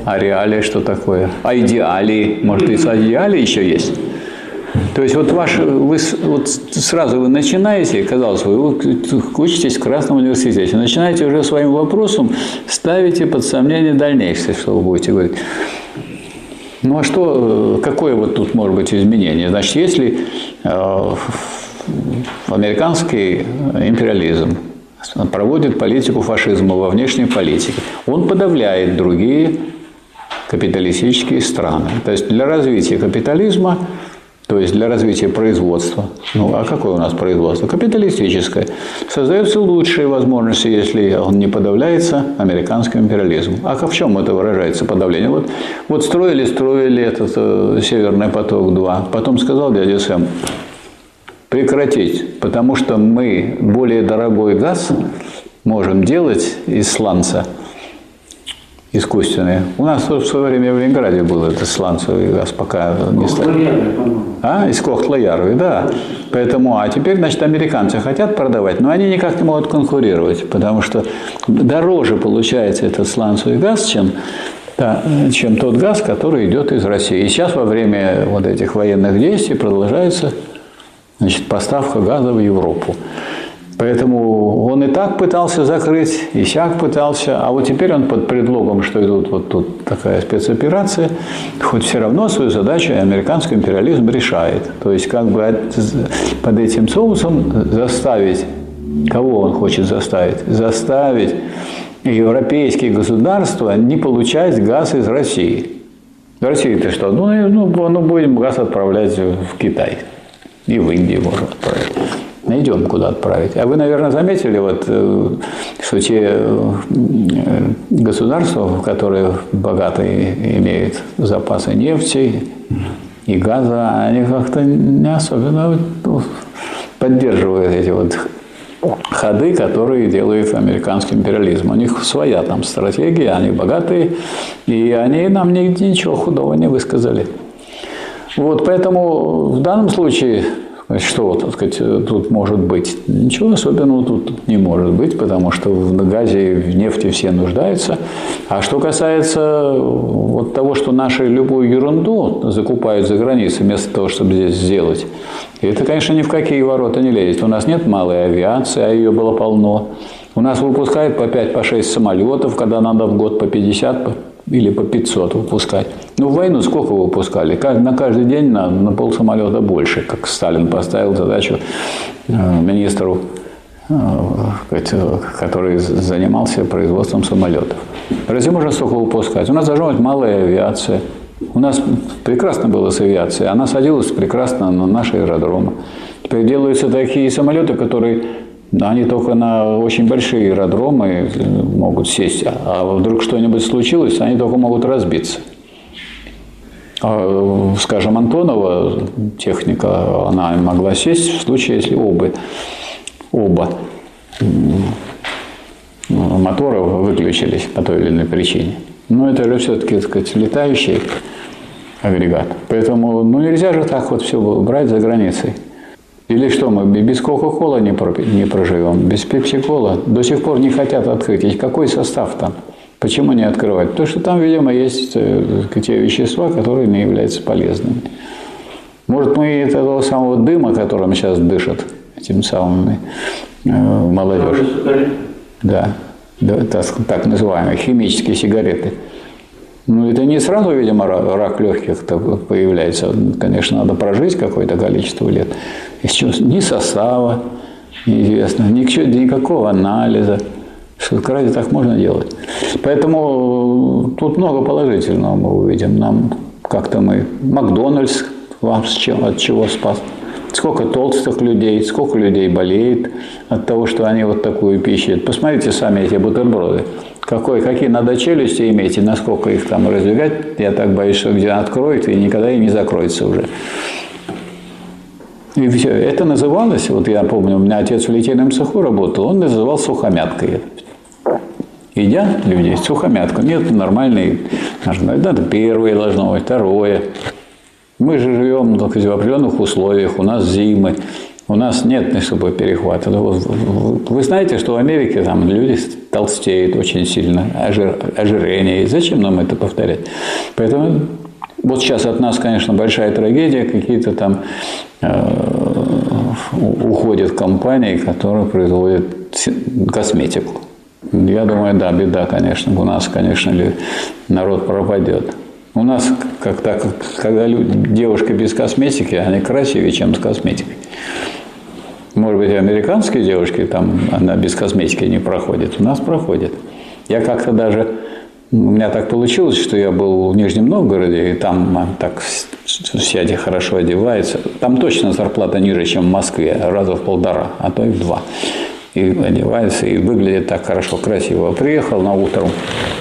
А реалии что такое? А идеалии? Может, и идеалии еще есть? То есть вот ваш, вы вот сразу вы начинаете, казалось бы, вы учитесь в Красном университете, начинаете уже своим вопросом, ставите под сомнение дальнейшее, что вы будете говорить. Ну а что, какое вот тут может быть изменение? Значит, если э, американский империализм проводит политику фашизма во внешней политике, он подавляет другие капиталистические страны. То есть для развития капитализма то есть для развития производства. Ну, а какое у нас производство? Капиталистическое. Создаются лучшие возможности, если он не подавляется американским империализмом. А в чем это выражается, подавление? Вот, вот строили, строили этот э, Северный поток-2. Потом сказал дядя Сэм, прекратить, потому что мы более дорогой газ можем делать из сланца – искусственные. У нас в свое время в Ленинграде был этот сланцевый газ, пока не стал. А, из Кохтла-Яровой, да. Поэтому, а теперь, значит, американцы хотят продавать, но они никак не могут конкурировать, потому что дороже получается этот сланцевый газ, чем да, чем тот газ, который идет из России. И сейчас во время вот этих военных действий продолжается значит, поставка газа в Европу. Поэтому он и так пытался закрыть, и сяк пытался, а вот теперь он под предлогом, что идут вот тут такая спецоперация, хоть все равно свою задачу американский империализм решает. То есть как бы под этим соусом заставить, кого он хочет заставить? Заставить европейские государства не получать газ из России. В России-то что? Ну, ну, ну, будем газ отправлять в Китай. И в Индию можно отправить найдем, куда отправить. А вы, наверное, заметили, вот, э, что те э, государства, которые богатые имеют запасы нефти и газа, они как-то не особенно ну, поддерживают эти вот ходы, которые делает американский империализм. У них своя там стратегия, они богатые, и они нам ничего худого не высказали. Вот, поэтому в данном случае что, так сказать, тут может быть? Ничего особенного тут не может быть, потому что в газе и в нефти все нуждаются. А что касается вот того, что наши любую ерунду закупают за границей вместо того, чтобы здесь сделать, это, конечно, ни в какие ворота не лезет. У нас нет малой авиации, а ее было полно. У нас выпускают по 5 по 6 самолетов, когда надо в год по 50, или по 500 выпускать. Ну, в войну сколько выпускали? На каждый день на, на пол самолета больше, как Сталин поставил задачу э, министру, э, который занимался производством самолетов. Разве можно столько выпускать? У нас должна быть малая авиация. У нас прекрасно было с авиацией. Она садилась прекрасно на наши аэродромы. Теперь делаются такие самолеты, которые они только на очень большие аэродромы могут сесть, а вдруг что-нибудь случилось, они только могут разбиться. А, скажем, Антонова техника, она могла сесть в случае, если оба, оба мотора выключились по той или иной причине. Но это же все-таки, так сказать, летающий агрегат. Поэтому ну, нельзя же так вот все брать за границей. Или что, мы без Кока-Кола не, не проживем, без Пепси-Кола? До сих пор не хотят открыть. И какой состав там? Почему не открывать? Потому что там, видимо, есть э, те вещества, которые не являются полезными. Может, мы этого самого дыма, которым сейчас дышат, этим самым э, молодежь. Да, да так, так называемые химические сигареты. Ну, это не сразу, видимо, рак легких появляется. Конечно, надо прожить какое-то количество лет. Ни состава неизвестно, никакого анализа. Что разве так можно делать? Поэтому тут много положительного мы увидим. Нам как-то мы Макдональдс вам с чем, от чего спас. Сколько толстых людей, сколько людей болеет от того, что они вот такую пищу. Посмотрите сами эти бутерброды. Какой, какие надо челюсти иметь и насколько их там раздвигать. Я так боюсь, что где откроет и никогда и не закроется уже. И все. Это называлось, вот я помню, у меня отец в литейном цеху работал, он называл сухомяткой. Едят люди сухомятку. Нет, нормальный. Это первое должно быть, второе. Мы же живем в определенных условиях, у нас зимы, у нас нет чтобы перехвата. Вы знаете, что в Америке там люди толстеют очень сильно, ожирение. зачем нам это повторять? Поэтому вот сейчас от нас, конечно, большая трагедия, какие-то там э, уходят компании, которые производят косметику. Я думаю, да, беда, конечно. У нас, конечно, народ пропадет. У нас, как так, когда люди, девушка без косметики, они красивее, чем с косметикой. Может быть, американские девушки, там она без косметики не проходит. У нас проходит. Я как-то даже, у меня так получилось, что я был в Нижнем Новгороде, и там так все хорошо одевается. Там точно зарплата ниже, чем в Москве, раза в полтора, а то и в два и одевается, и выглядит так хорошо, красиво. Приехал на утром,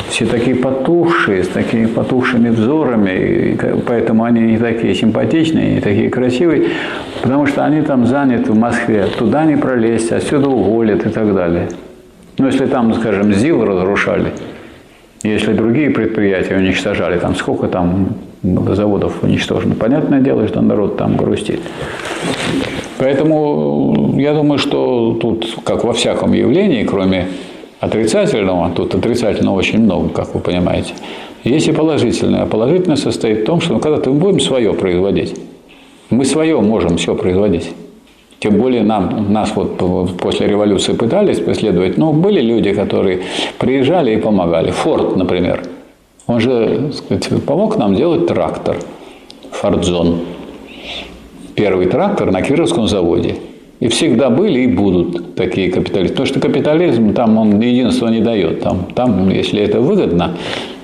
все такие потухшие, с такими потухшими взорами, и поэтому они не такие симпатичные, не такие красивые, потому что они там заняты в Москве, туда не пролезть, отсюда уволят и так далее. Но если там, скажем, ЗИЛ разрушали, если другие предприятия уничтожали, там сколько там заводов уничтожено, понятное дело, что народ там грустит. Поэтому я думаю, что тут, как во всяком явлении, кроме отрицательного, тут отрицательного очень много, как вы понимаете, есть и положительное. А положительное состоит в том, что ну, когда-то мы будем свое производить. Мы свое можем все производить. Тем более нам, нас вот после революции пытались преследовать, но были люди, которые приезжали и помогали. Форд, например. Он же сказать, помог нам делать трактор Фордзон первый трактор на Кировском заводе. И всегда были и будут такие капиталисты. Потому что капитализм, там он единства не дает. Там, там, если это выгодно,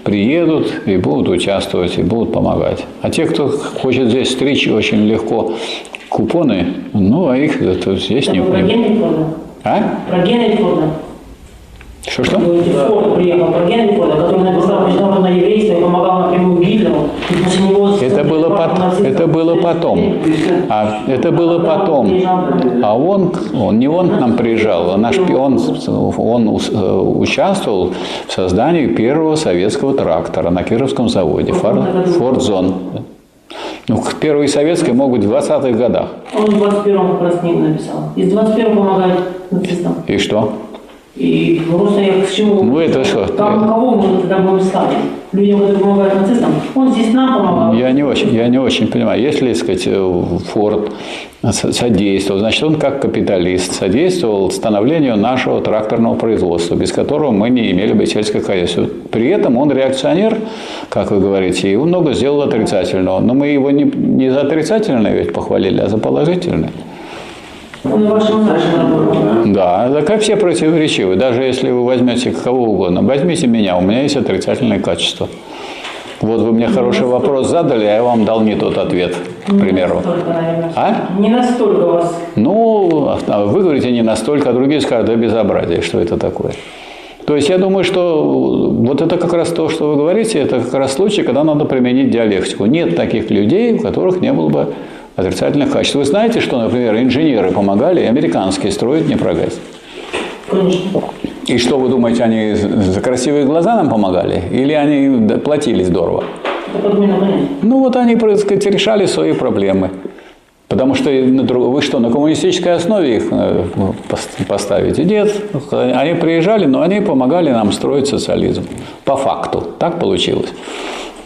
приедут и будут участвовать, и будут помогать. А те, кто хочет здесь стричь очень легко купоны, ну, а их это здесь это не... Про Форда? А? Про Форда. Что-что? Форд приехал, про Генри Форда, который написал международное еврейство и помогал напрямую Гитлеру. И после него это было, по, это было потом. А это было потом. А он, он не он к нам приезжал, а наш он, он участвовал в создании первого советского трактора на Кировском заводе, Фордзон. Ну, первые советские могут в 20-х годах. Он в 21-м как раз книгу написал. Из 21-го помогает нацистам. И что? И просто я к чему... Ну это что? Там кого мы тогда будем ставить? Людям, которые помогают нацистам? Он здесь нам помогал. Я не очень, я не очень понимаю. Если, сказать, Форд содействовал, значит, он как капиталист содействовал становлению нашего тракторного производства, без которого мы не имели бы сельское хозяйство. При этом он реакционер, как вы говорите, и много сделал отрицательного. Но мы его не, не за отрицательное ведь похвалили, а за положительное. Он Да, да, как все противоречивы. Даже если вы возьмете кого угодно, возьмите меня, у меня есть отрицательные качества. Вот вы мне хороший вопрос задали, а я вам дал не тот ответ, к примеру. Не настолько, наверное. А? Не настолько у вас. Ну, вы говорите не настолько, а другие скажут, да безобразие, что это такое. То есть я думаю, что вот это как раз то, что вы говорите, это как раз случай, когда надо применить диалектику. Нет таких людей, у которых не было бы отрицательных качеств. Вы знаете, что, например, инженеры помогали, американские строить не? Конечно. И что вы думаете, они за красивые глаза нам помогали? Или они платили здорово? Ну вот они, так сказать, решали свои проблемы. Потому что вы что, на коммунистической основе их э, поставите? Нет. Они приезжали, но они помогали нам строить социализм. По факту. Так получилось.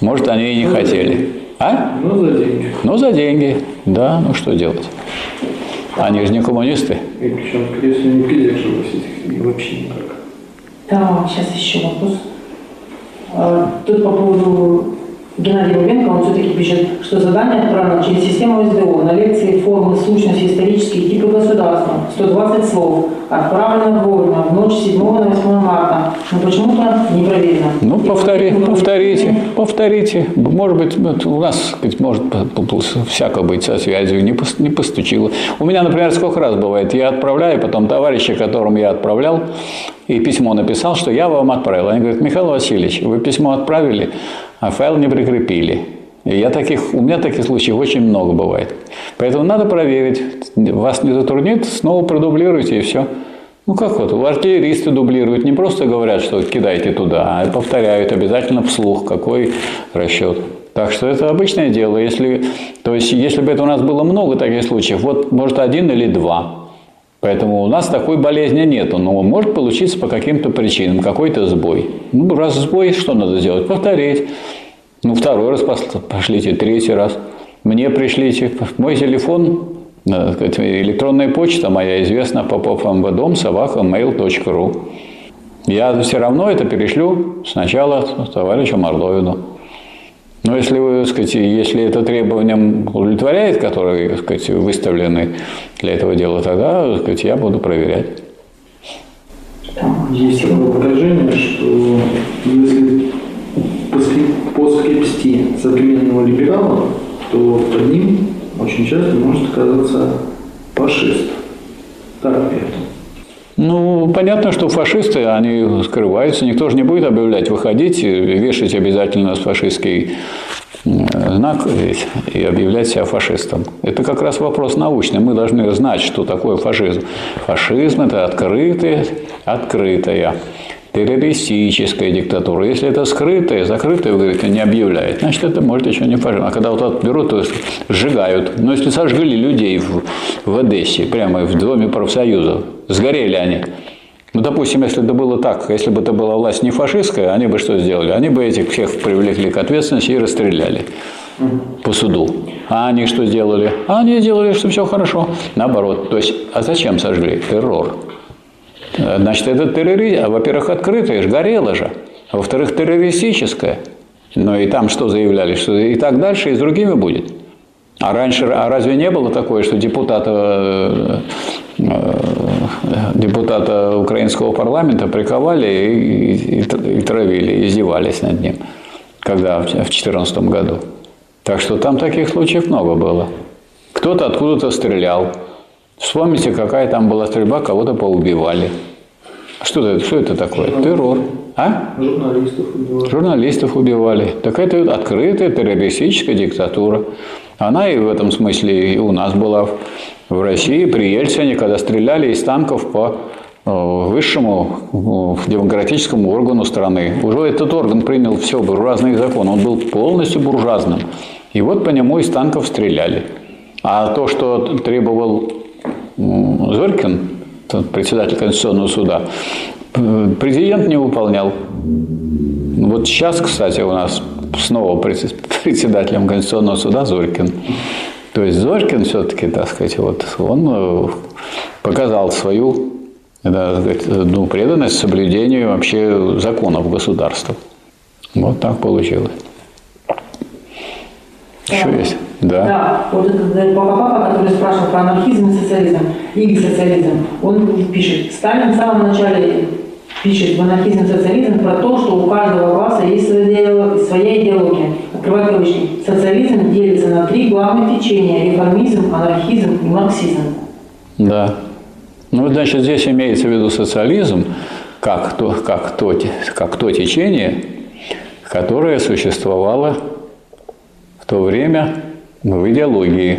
Может, они и не хотели. А? Ну, за деньги. Ну, за деньги. Да, ну что делать? Они же не коммунисты. И причем, скорее всего, не придерживались этих вообще никак. Да, сейчас еще вопрос. А, тут по поводу Геннадий Бабенко, он все-таки пишет, что задание отправлено через систему СДО на лекции формы сущности исторические типы государства, 120 слов, отправлено вольно в ночь 7 на 8 марта, но почему-то не проверено. Ну, повтори, повторите, повторите. Может быть, у нас, может всяко быть со связью, не, не постучило. У меня, например, сколько раз бывает, я отправляю, потом товарища, которому я отправлял, и письмо написал, что я вам отправил. Они говорят, Михаил Васильевич, вы письмо отправили, а файл не прикрепили. И я таких, у меня таких случаев очень много бывает. Поэтому надо проверить. Вас не затруднит, снова продублируйте и все. Ну как вот, артиллеристы дублируют, не просто говорят, что кидайте туда, а повторяют обязательно вслух, какой расчет. Так что это обычное дело. Если, то есть, если бы это у нас было много таких случаев, вот может один или два. Поэтому у нас такой болезни нету, но может получиться по каким-то причинам, какой-то сбой. Ну, раз сбой, что надо сделать? Повторить. Ну, второй раз пошлите, третий раз. Мне пришлите. Мой телефон, э, электронная почта моя известна попов мвдом собака mail.ru. Я все равно это перешлю сначала товарищу Мордовину. Но если вы, сказать, если это требованием удовлетворяет, которые сказать, выставлены для этого дела, тогда сказать, я буду проверять. Есть такое выражение, что если по скрипсти современного либерала, то под ним очень часто может оказаться фашист. Так это? Ну, понятно, что фашисты, они скрываются. Никто же не будет объявлять, выходить, вешать обязательно фашистский знак и объявлять себя фашистом. Это как раз вопрос научный. Мы должны знать, что такое фашизм. Фашизм – это открытая, открытая террористическая диктатура. Если это скрытая, закрытая, вы говорите, не объявляет, значит, это может еще не фашизм. А когда вот это берут, то сжигают. Но если сожгли людей в, в Одессе, прямо в Доме профсоюза, сгорели они. Ну, допустим, если это было так, если бы это была власть не фашистская, они бы что сделали? Они бы этих всех привлекли к ответственности и расстреляли по суду. А они что сделали? А они сделали, что все хорошо. Наоборот. То есть, а зачем сожгли? Террор. Значит, это терроризм. Во-первых, открытое же, горело же. А во-вторых, террористическое. Ну и там что заявляли? Что и так дальше, и с другими будет. А раньше, а разве не было такое, что депутата, э, депутата украинского парламента приковали и, и, и травили, издевались над ним, когда в 2014 году? Так что там таких случаев много было. Кто-то откуда-то стрелял. Вспомните, какая там была стрельба, кого-то поубивали. Что это, что это такое? Террор. А? Журналистов убивали. Журналистов убивали. Так это открытая террористическая диктатура. Она и в этом смысле и у нас была в России при Ельцине, когда стреляли из танков по э, высшему э, демократическому органу страны. Уже этот орган принял все буржуазные законы. Он был полностью буржуазным. И вот по нему из танков стреляли. А то, что требовал Зорькин, председатель Конституционного суда, президент не выполнял. Вот сейчас, кстати, у нас снова председателем Конституционного суда Зорькин. То есть Зорькин все-таки, так сказать, вот он э, показал свою да, ну, преданность соблюдению вообще законов государства. Вот так получилось. Еще есть? Да. Да. Вот этот э, папа, который спрашивал про анархизм и социализм, или социализм, он пишет, Сталин в самом начале пишет в анархизм и социализм про то, что у каждого класса есть своя идеология. Открываю кавычки. Социализм делится на три главных течения – реформизм, анархизм и марксизм. Да. Ну, значит, здесь имеется в виду социализм, как то, как то, как то течение, которое существовало в то время в идеологии.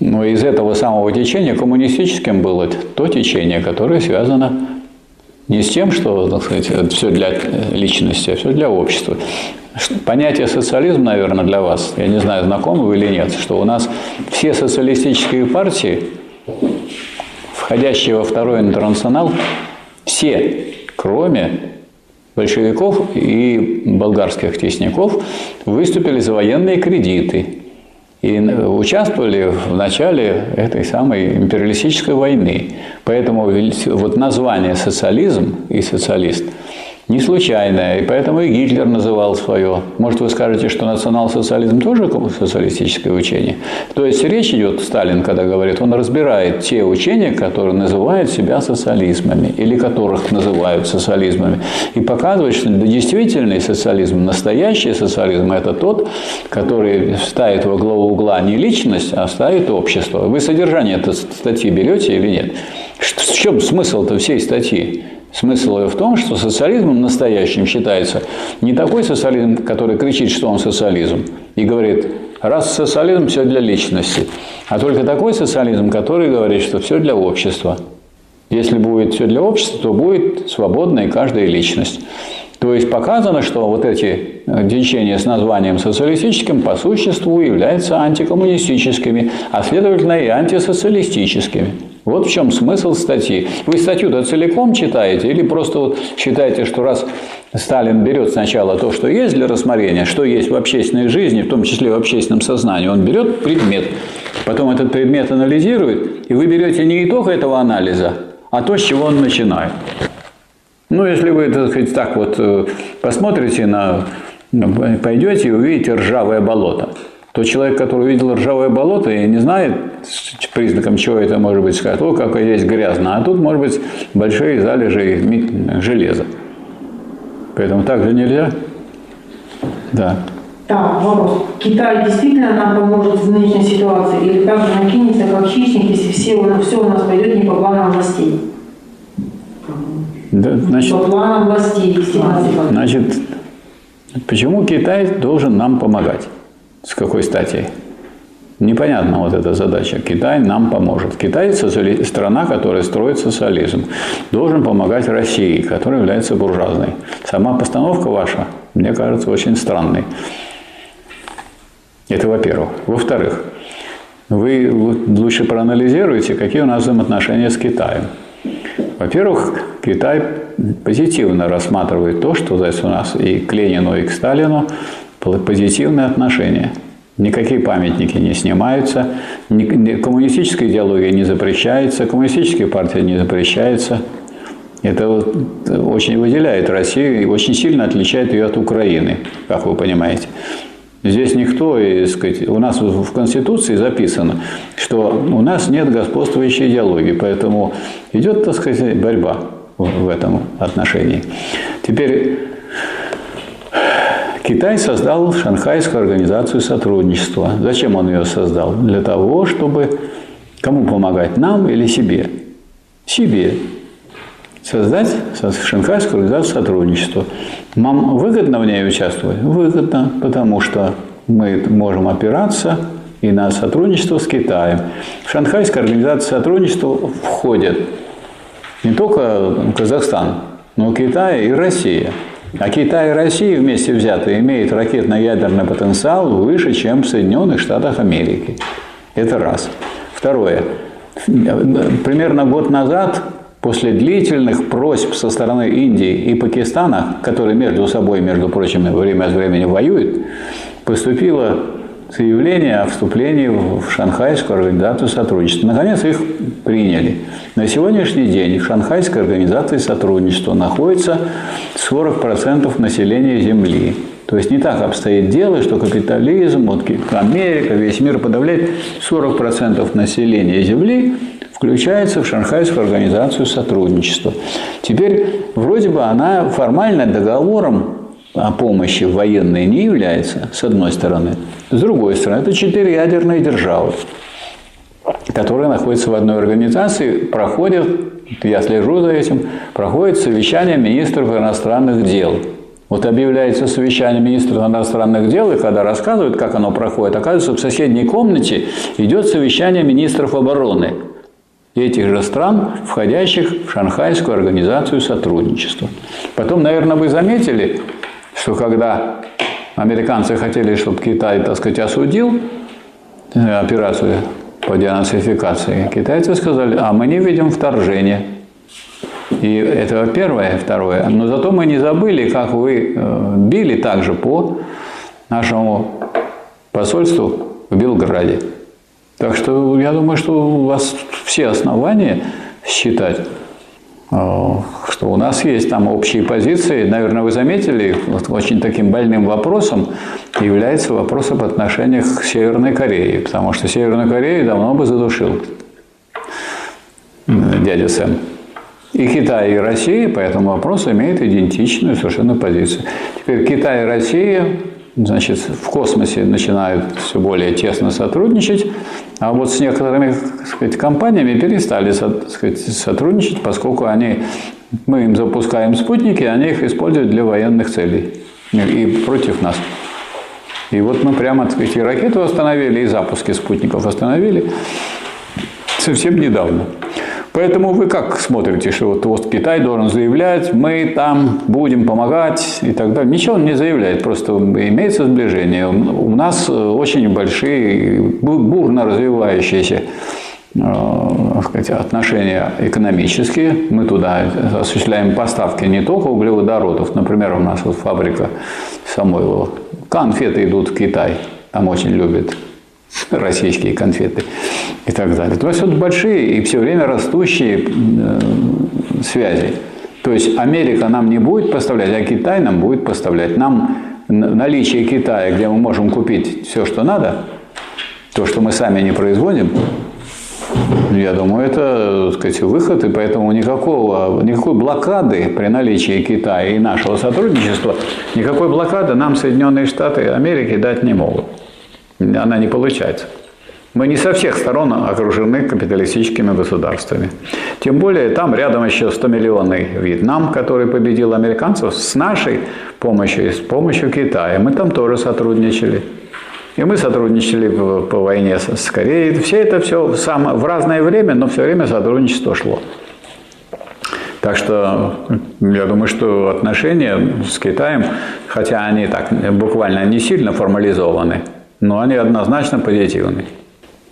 Но из этого самого течения коммунистическим было то течение, которое связано не с тем, что, так сказать, все для личности, а все для общества. Понятие социализм, наверное, для вас, я не знаю, знакомы вы или нет, что у нас все социалистические партии, входящие во второй интернационал, все, кроме большевиков и болгарских тесняков, выступили за военные кредиты и участвовали в начале этой самой империалистической войны. Поэтому вот название социализм и социалист – не случайное, и поэтому и Гитлер называл свое. Может, вы скажете, что национал-социализм тоже социалистическое учение? То есть речь идет, Сталин, когда говорит, он разбирает те учения, которые называют себя социализмами, или которых называют социализмами, и показывает, что действительный социализм, настоящий социализм – это тот, который ставит во главу угла не личность, а ставит общество. Вы содержание этой статьи берете или нет? В чем смысл-то всей статьи? Смысл ее в том, что социализмом настоящим считается не такой социализм, который кричит, что он социализм, и говорит, раз социализм, все для личности, а только такой социализм, который говорит, что все для общества. Если будет все для общества, то будет свободная каждая личность. То есть показано, что вот эти э, течения с названием социалистическим по существу являются антикоммунистическими, а следовательно и антисоциалистическими. Вот в чем смысл статьи. Вы статью-то целиком читаете или просто вот считаете, что раз Сталин берет сначала то, что есть для рассмотрения, что есть в общественной жизни, в том числе в общественном сознании, он берет предмет, потом этот предмет анализирует, и вы берете не итог этого анализа, а то, с чего он начинает. Ну, если вы, так сказать, так вот э, посмотрите на, пойдете и увидите ржавое болото – тот человек, который увидел ржавое болото и не знает признаком чего это может быть, скажет, о, какое здесь грязно. А тут, может быть, большие залежи железа. Поэтому так же нельзя. Да. Так, вопрос. Китай действительно нам поможет в нынешней ситуации или также накинется, как хищник, если все у нас, все у нас пойдет не по планам властей? Да, значит, по планам властей. Значит, почему Китай должен нам помогать? С какой стати? Непонятна вот эта задача. Китай нам поможет. Китай – страна, которая строит социализм. Должен помогать России, которая является буржуазной. Сама постановка ваша, мне кажется, очень странной. Это во-первых. Во-вторых, вы лучше проанализируйте, какие у нас взаимоотношения с Китаем. Во-первых, Китай позитивно рассматривает то, что здесь у нас и к Ленину, и к Сталину позитивные отношения. Никакие памятники не снимаются, коммунистическая идеология не запрещается, коммунистическая партия не запрещается. Это вот очень выделяет Россию и очень сильно отличает ее от Украины, как вы понимаете. Здесь никто, и, сказать, у нас в Конституции записано, что у нас нет господствующей идеологии, поэтому идет, так сказать, борьба в этом отношении. Теперь Китай создал Шанхайскую организацию сотрудничества. Зачем он ее создал? Для того, чтобы кому помогать, нам или себе? Себе. Создать Шанхайскую организацию сотрудничества. Нам выгодно в ней участвовать? Выгодно, потому что мы можем опираться и на сотрудничество с Китаем. В Шанхайскую организацию сотрудничества входят не только Казахстан, но и Китай и Россия. А Китай и Россия вместе взятые имеют ракетно-ядерный потенциал выше, чем в Соединенных Штатах Америки. Это раз. Второе. Примерно год назад, после длительных просьб со стороны Индии и Пакистана, которые между собой, между прочим, время от времени воюют, поступило заявление о вступлении в Шанхайскую организацию сотрудничества. Наконец их приняли. На сегодняшний день в Шанхайской организации сотрудничества находится 40% населения Земли. То есть не так обстоит дело, что капитализм, вот Америка, весь мир подавляет 40% населения Земли, включается в Шанхайскую организацию сотрудничества. Теперь вроде бы она формально договором о помощи военной не является, с одной стороны. С другой стороны, это четыре ядерные державы, которые находятся в одной организации, проходят я слежу за этим, проходит совещание министров иностранных дел. Вот объявляется совещание министров иностранных дел, и когда рассказывают, как оно проходит, оказывается, в соседней комнате идет совещание министров обороны этих же стран, входящих в Шанхайскую организацию сотрудничества. Потом, наверное, вы заметили, что когда американцы хотели, чтобы Китай, так сказать, осудил э, операцию по денацификации, китайцы сказали, а мы не видим вторжения. И это первое. Второе. Но зато мы не забыли, как вы э, били также по нашему посольству в Белграде. Так что я думаю, что у вас все основания считать, что у нас есть там общие позиции. Наверное, вы заметили, вот очень таким больным вопросом является вопрос об отношениях к Северной Корее. Потому что Северную Корею давно бы задушил дядя Сэм. И Китай, и Россия по этому вопросу имеют идентичную совершенно позицию. Теперь Китай и Россия значит, в космосе начинают все более тесно сотрудничать, а вот с некоторыми так сказать, компаниями перестали так сказать, сотрудничать, поскольку они, мы им запускаем спутники, они их используют для военных целей и против нас. И вот мы прямо, так сказать, и ракету остановили, и запуски спутников остановили совсем недавно. Поэтому вы как смотрите, что вот, вот Китай должен заявлять, мы там будем помогать и так далее. Ничего он не заявляет, просто имеется сближение. У нас э, очень большие, бурно развивающиеся э, отношения экономические. Мы туда осуществляем поставки не только углеводородов. Например, у нас вот фабрика Самойлова. Конфеты идут в Китай. Там очень любят российские конфеты и так далее. То есть вот большие и все время растущие э, связи. То есть Америка нам не будет поставлять, а Китай нам будет поставлять. Нам наличие Китая, где мы можем купить все, что надо, то, что мы сами не производим, я думаю, это так сказать, выход, и поэтому никакого, никакой блокады при наличии Китая и нашего сотрудничества, никакой блокады нам Соединенные Штаты Америки дать не могут. Она не получается. Мы не со всех сторон окружены капиталистическими государствами. Тем более там рядом еще 100-миллионный Вьетнам, который победил американцев с нашей помощью и с помощью Китая. Мы там тоже сотрудничали. И мы сотрудничали по войне с Кореей. Все это все в разное время, но все время сотрудничество шло. Так что я думаю, что отношения с Китаем, хотя они так буквально не сильно формализованы, но они однозначно позитивны.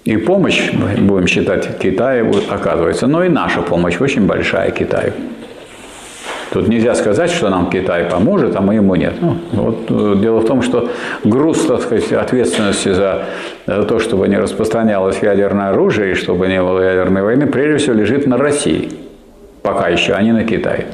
И помощь, будем считать, Китаю оказывается, но и наша помощь очень большая Китаю. Тут нельзя сказать, что нам Китай поможет, а мы ему нет. Ну, вот, э, дело в том, что груз так сказать, ответственности за, за то, чтобы не распространялось ядерное оружие и чтобы не было ядерной войны, прежде всего лежит на России. Пока еще, а не на Китае.